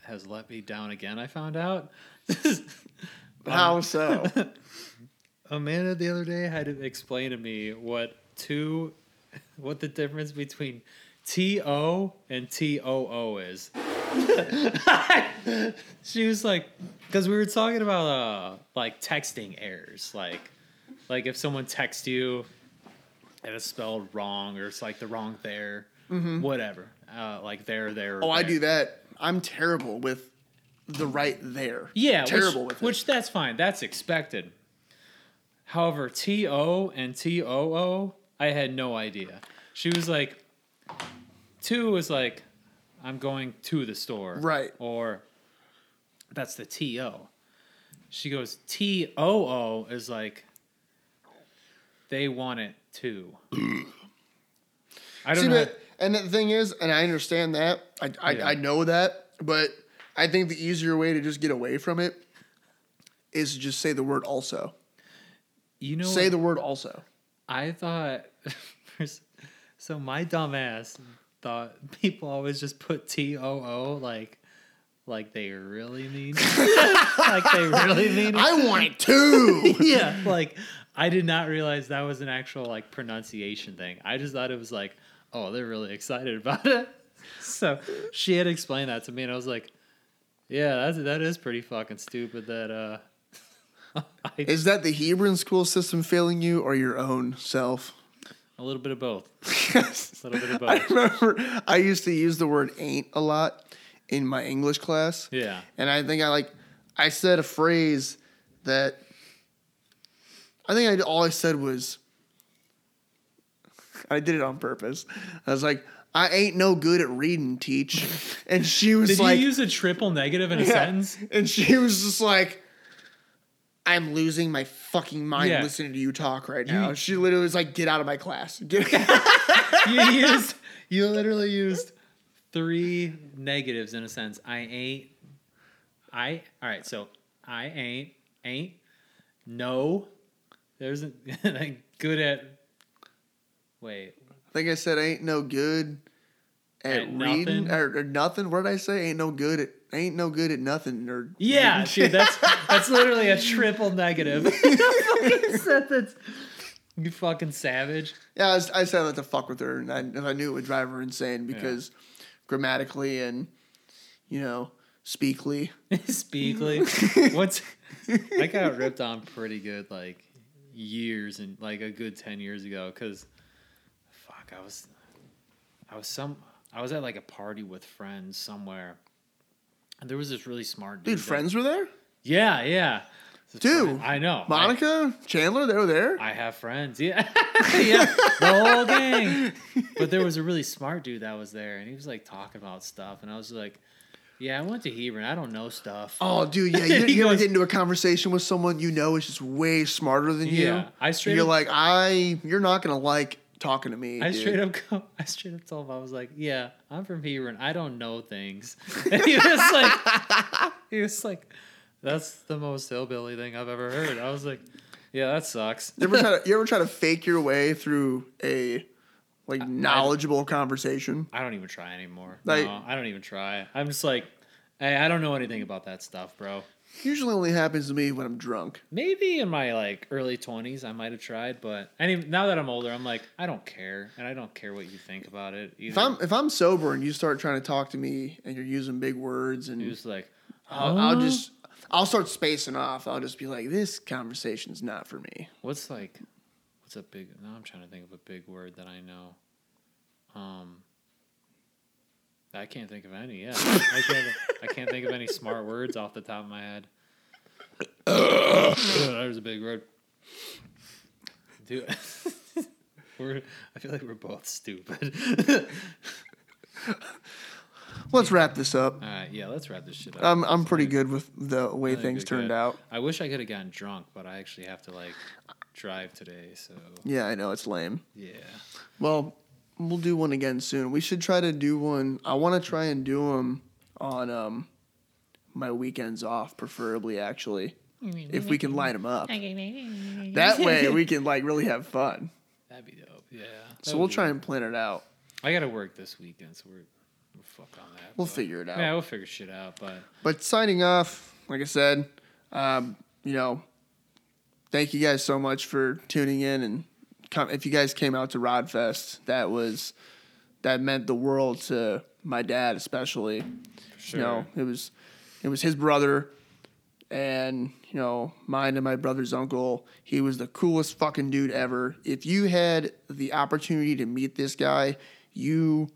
Speaker 4: has let me down again, I found out.
Speaker 3: How so?
Speaker 4: Amanda the other day had to explain to me what two, what the difference between T O and T O O is. she was like, because we were talking about uh like texting errors, like like if someone texts you and it's spelled wrong or it's like the wrong there, whatever, uh, like there there.
Speaker 3: oh, I do that. I'm terrible with the right there.
Speaker 4: Yeah,
Speaker 3: terrible
Speaker 4: which,
Speaker 3: with it.
Speaker 4: which that's fine. That's expected. However, T O and T O O, I had no idea. She was like, two was like, I'm going to the store,
Speaker 3: Right.
Speaker 4: Or that's the T O. She goes T O O is like, they want it too. I don't
Speaker 3: See,
Speaker 4: know.
Speaker 3: but, and the thing is, and I understand that. I, I,
Speaker 4: Yeah.
Speaker 3: I know that, but I think the easier way to just get away from it is to just say the word also.
Speaker 4: you know,
Speaker 3: say the word also.
Speaker 4: I thought so. My dumbass thought people always just put T O O like like they really mean like they really mean it.
Speaker 3: I want it too.
Speaker 4: yeah, like I did not realize that was an actual like pronunciation thing. I just thought it was like, oh, they're really excited about it. So she had explained that to me, and I was like, yeah, that's that is pretty fucking stupid. That uh, I,
Speaker 3: is that the Hebron school system failing you or your own self?
Speaker 4: a little bit of both. A little bit of both.
Speaker 3: I remember I used to use the word ain't a lot in my English class.
Speaker 4: Yeah.
Speaker 3: And I think I like I said a phrase that I think I all I said was I did it on purpose. I was like, I ain't no good at reading, teach. And she was
Speaker 4: Did
Speaker 3: like,
Speaker 4: you use a triple negative in a
Speaker 3: Yeah.
Speaker 4: sentence?
Speaker 3: and she was just like, I'm losing my fucking mind
Speaker 4: Yeah.
Speaker 3: listening to you talk right now. she literally was like, get out of my class. Get
Speaker 4: you used you literally used three negatives in a sentence. I ain't I all right, so I ain't ain't no there's a good at wait
Speaker 3: I think I said ain't no good at,
Speaker 4: At
Speaker 3: reading
Speaker 4: nothing?
Speaker 3: or, or nothing. What did I say? Ain't no good at ain't no good at nothing or
Speaker 4: yeah dude that's that's literally a triple negative fucking sentence you fucking savage
Speaker 3: Yeah, I, was, I said that to fuck with her, and I, and I knew it would drive her insane because grammatically and you know speakly.
Speaker 4: Speakly. What's I got ripped on pretty good like years and like a good ten years ago because fuck I was I was some I was at like a party with friends somewhere and there was this really smart dude.
Speaker 3: Dude,
Speaker 4: that-
Speaker 3: friends were there.
Speaker 4: Yeah, yeah.
Speaker 3: Dude,
Speaker 4: I know. I-
Speaker 3: Monica, Chandler, they were there.
Speaker 4: I have friends. Yeah. yeah. The whole gang. But there was a really smart dude that was there and he was like talking about stuff and I was like, Yeah, I went to Hebron. I don't know stuff.
Speaker 3: Oh, dude, yeah, you, you ever get into a conversation with someone you know is just way smarter than you.
Speaker 4: Yeah, I straight
Speaker 3: You're
Speaker 4: up-
Speaker 3: like, I, you're not gonna like talking to me.
Speaker 4: I
Speaker 3: dude.
Speaker 4: straight up go, I straight up told him I was like, Yeah, I'm from Hebron. I don't know things. And he was like he was like, That's the most hillbilly thing I've ever heard. I was like, Yeah, that sucks.
Speaker 3: You ever try to, you ever try to fake your way through a like knowledgeable conversation?
Speaker 4: I don't even try anymore.
Speaker 3: Like-
Speaker 4: no, I don't even try. I'm just like, hey, I don't know anything about that stuff, bro.
Speaker 3: Usually only happens to me when I'm drunk.
Speaker 4: Maybe in my like early twenties I might have tried, but any now that I'm older, I'm like, I don't care, and I don't care what you think about it.
Speaker 3: If I'm if I'm sober and you start trying to talk to me and you're using big words and
Speaker 4: You're just like,
Speaker 3: I'll, I'll just I'll start spacing off. I'll just be like, this conversation's not for me.
Speaker 4: What's like, what's a big? Now I'm trying to think of a big word that I know. Um, I can't think of any. Yeah, I can't. I can't think of any smart words off the top of my head. There's a big word. Dude, we're. I feel like we're both stupid.
Speaker 3: Let's wrap this up.
Speaker 4: All right, yeah, let's wrap this shit up.
Speaker 3: I'm I'm pretty good with the way things turned
Speaker 4: good.
Speaker 3: out.
Speaker 4: I wish I could have gotten drunk, but I actually have to like drive today. So
Speaker 3: Yeah, I know it's lame.
Speaker 4: yeah.
Speaker 3: Well, we'll do one again soon. We should try to do one. I want to try and do them on um my weekends off, preferably actually, if we can line them up. That way we can like really have fun.
Speaker 4: That'd be dope. Yeah.
Speaker 3: So we'll try and plan it out.
Speaker 4: I gotta work this weekend, so we're we're fucked on that.
Speaker 3: We'll
Speaker 4: but-
Speaker 3: figure it out.
Speaker 4: Yeah, we'll figure shit out. But
Speaker 3: But signing off, like I said, um, you know, thank you guys so much for tuning in and come. If you guys came out to Rodfest, that was that meant the world to my dad, especially.
Speaker 4: sure.
Speaker 3: You know, it was it was his brother, and you know, mine and my brother's uncle. He was the coolest fucking dude ever. If you had the opportunity to meet this guy, you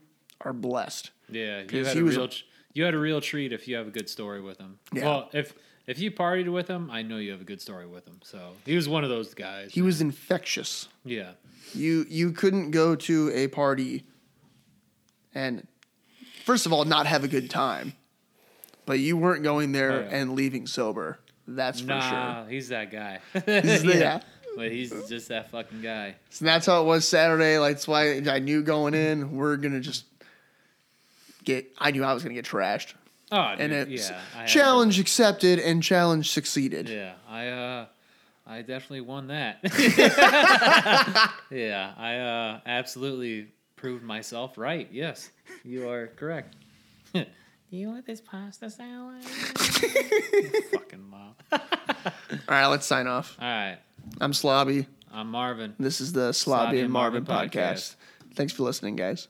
Speaker 3: are blessed.
Speaker 4: yeah, you had
Speaker 3: he
Speaker 4: a
Speaker 3: was
Speaker 4: real
Speaker 3: a-
Speaker 4: you had a real treat if you have a good story with him.
Speaker 3: Yeah.
Speaker 4: Well, if if you partied with him, I know you have a good story with him. So he was one of those guys.
Speaker 3: He was infectious.
Speaker 4: yeah.
Speaker 3: You you couldn't go to a party and first of all not have a good time. But you weren't going there
Speaker 4: Oh, yeah.
Speaker 3: and leaving sober. That's for
Speaker 4: Nah, he's that guy.
Speaker 3: He's the- yeah.
Speaker 4: But he's just that fucking guy.
Speaker 3: sure. So that's how it was Saturday. Like that's why I knew going in we're gonna just get I knew I was gonna get trashed.
Speaker 4: Oh,
Speaker 3: And
Speaker 4: dude,
Speaker 3: it's
Speaker 4: yeah. I
Speaker 3: challenge accepted and challenge succeeded.
Speaker 4: Yeah, I uh I definitely won that. yeah, I uh absolutely proved myself right. Yes, you are correct. Do you want this pasta salad? Fucking mom. All
Speaker 3: All right, let's sign off.
Speaker 4: All right.
Speaker 3: I'm Slobby.
Speaker 4: I'm Marvin.
Speaker 3: This is the Slobby, and Marvin, podcast. Thanks for listening, guys.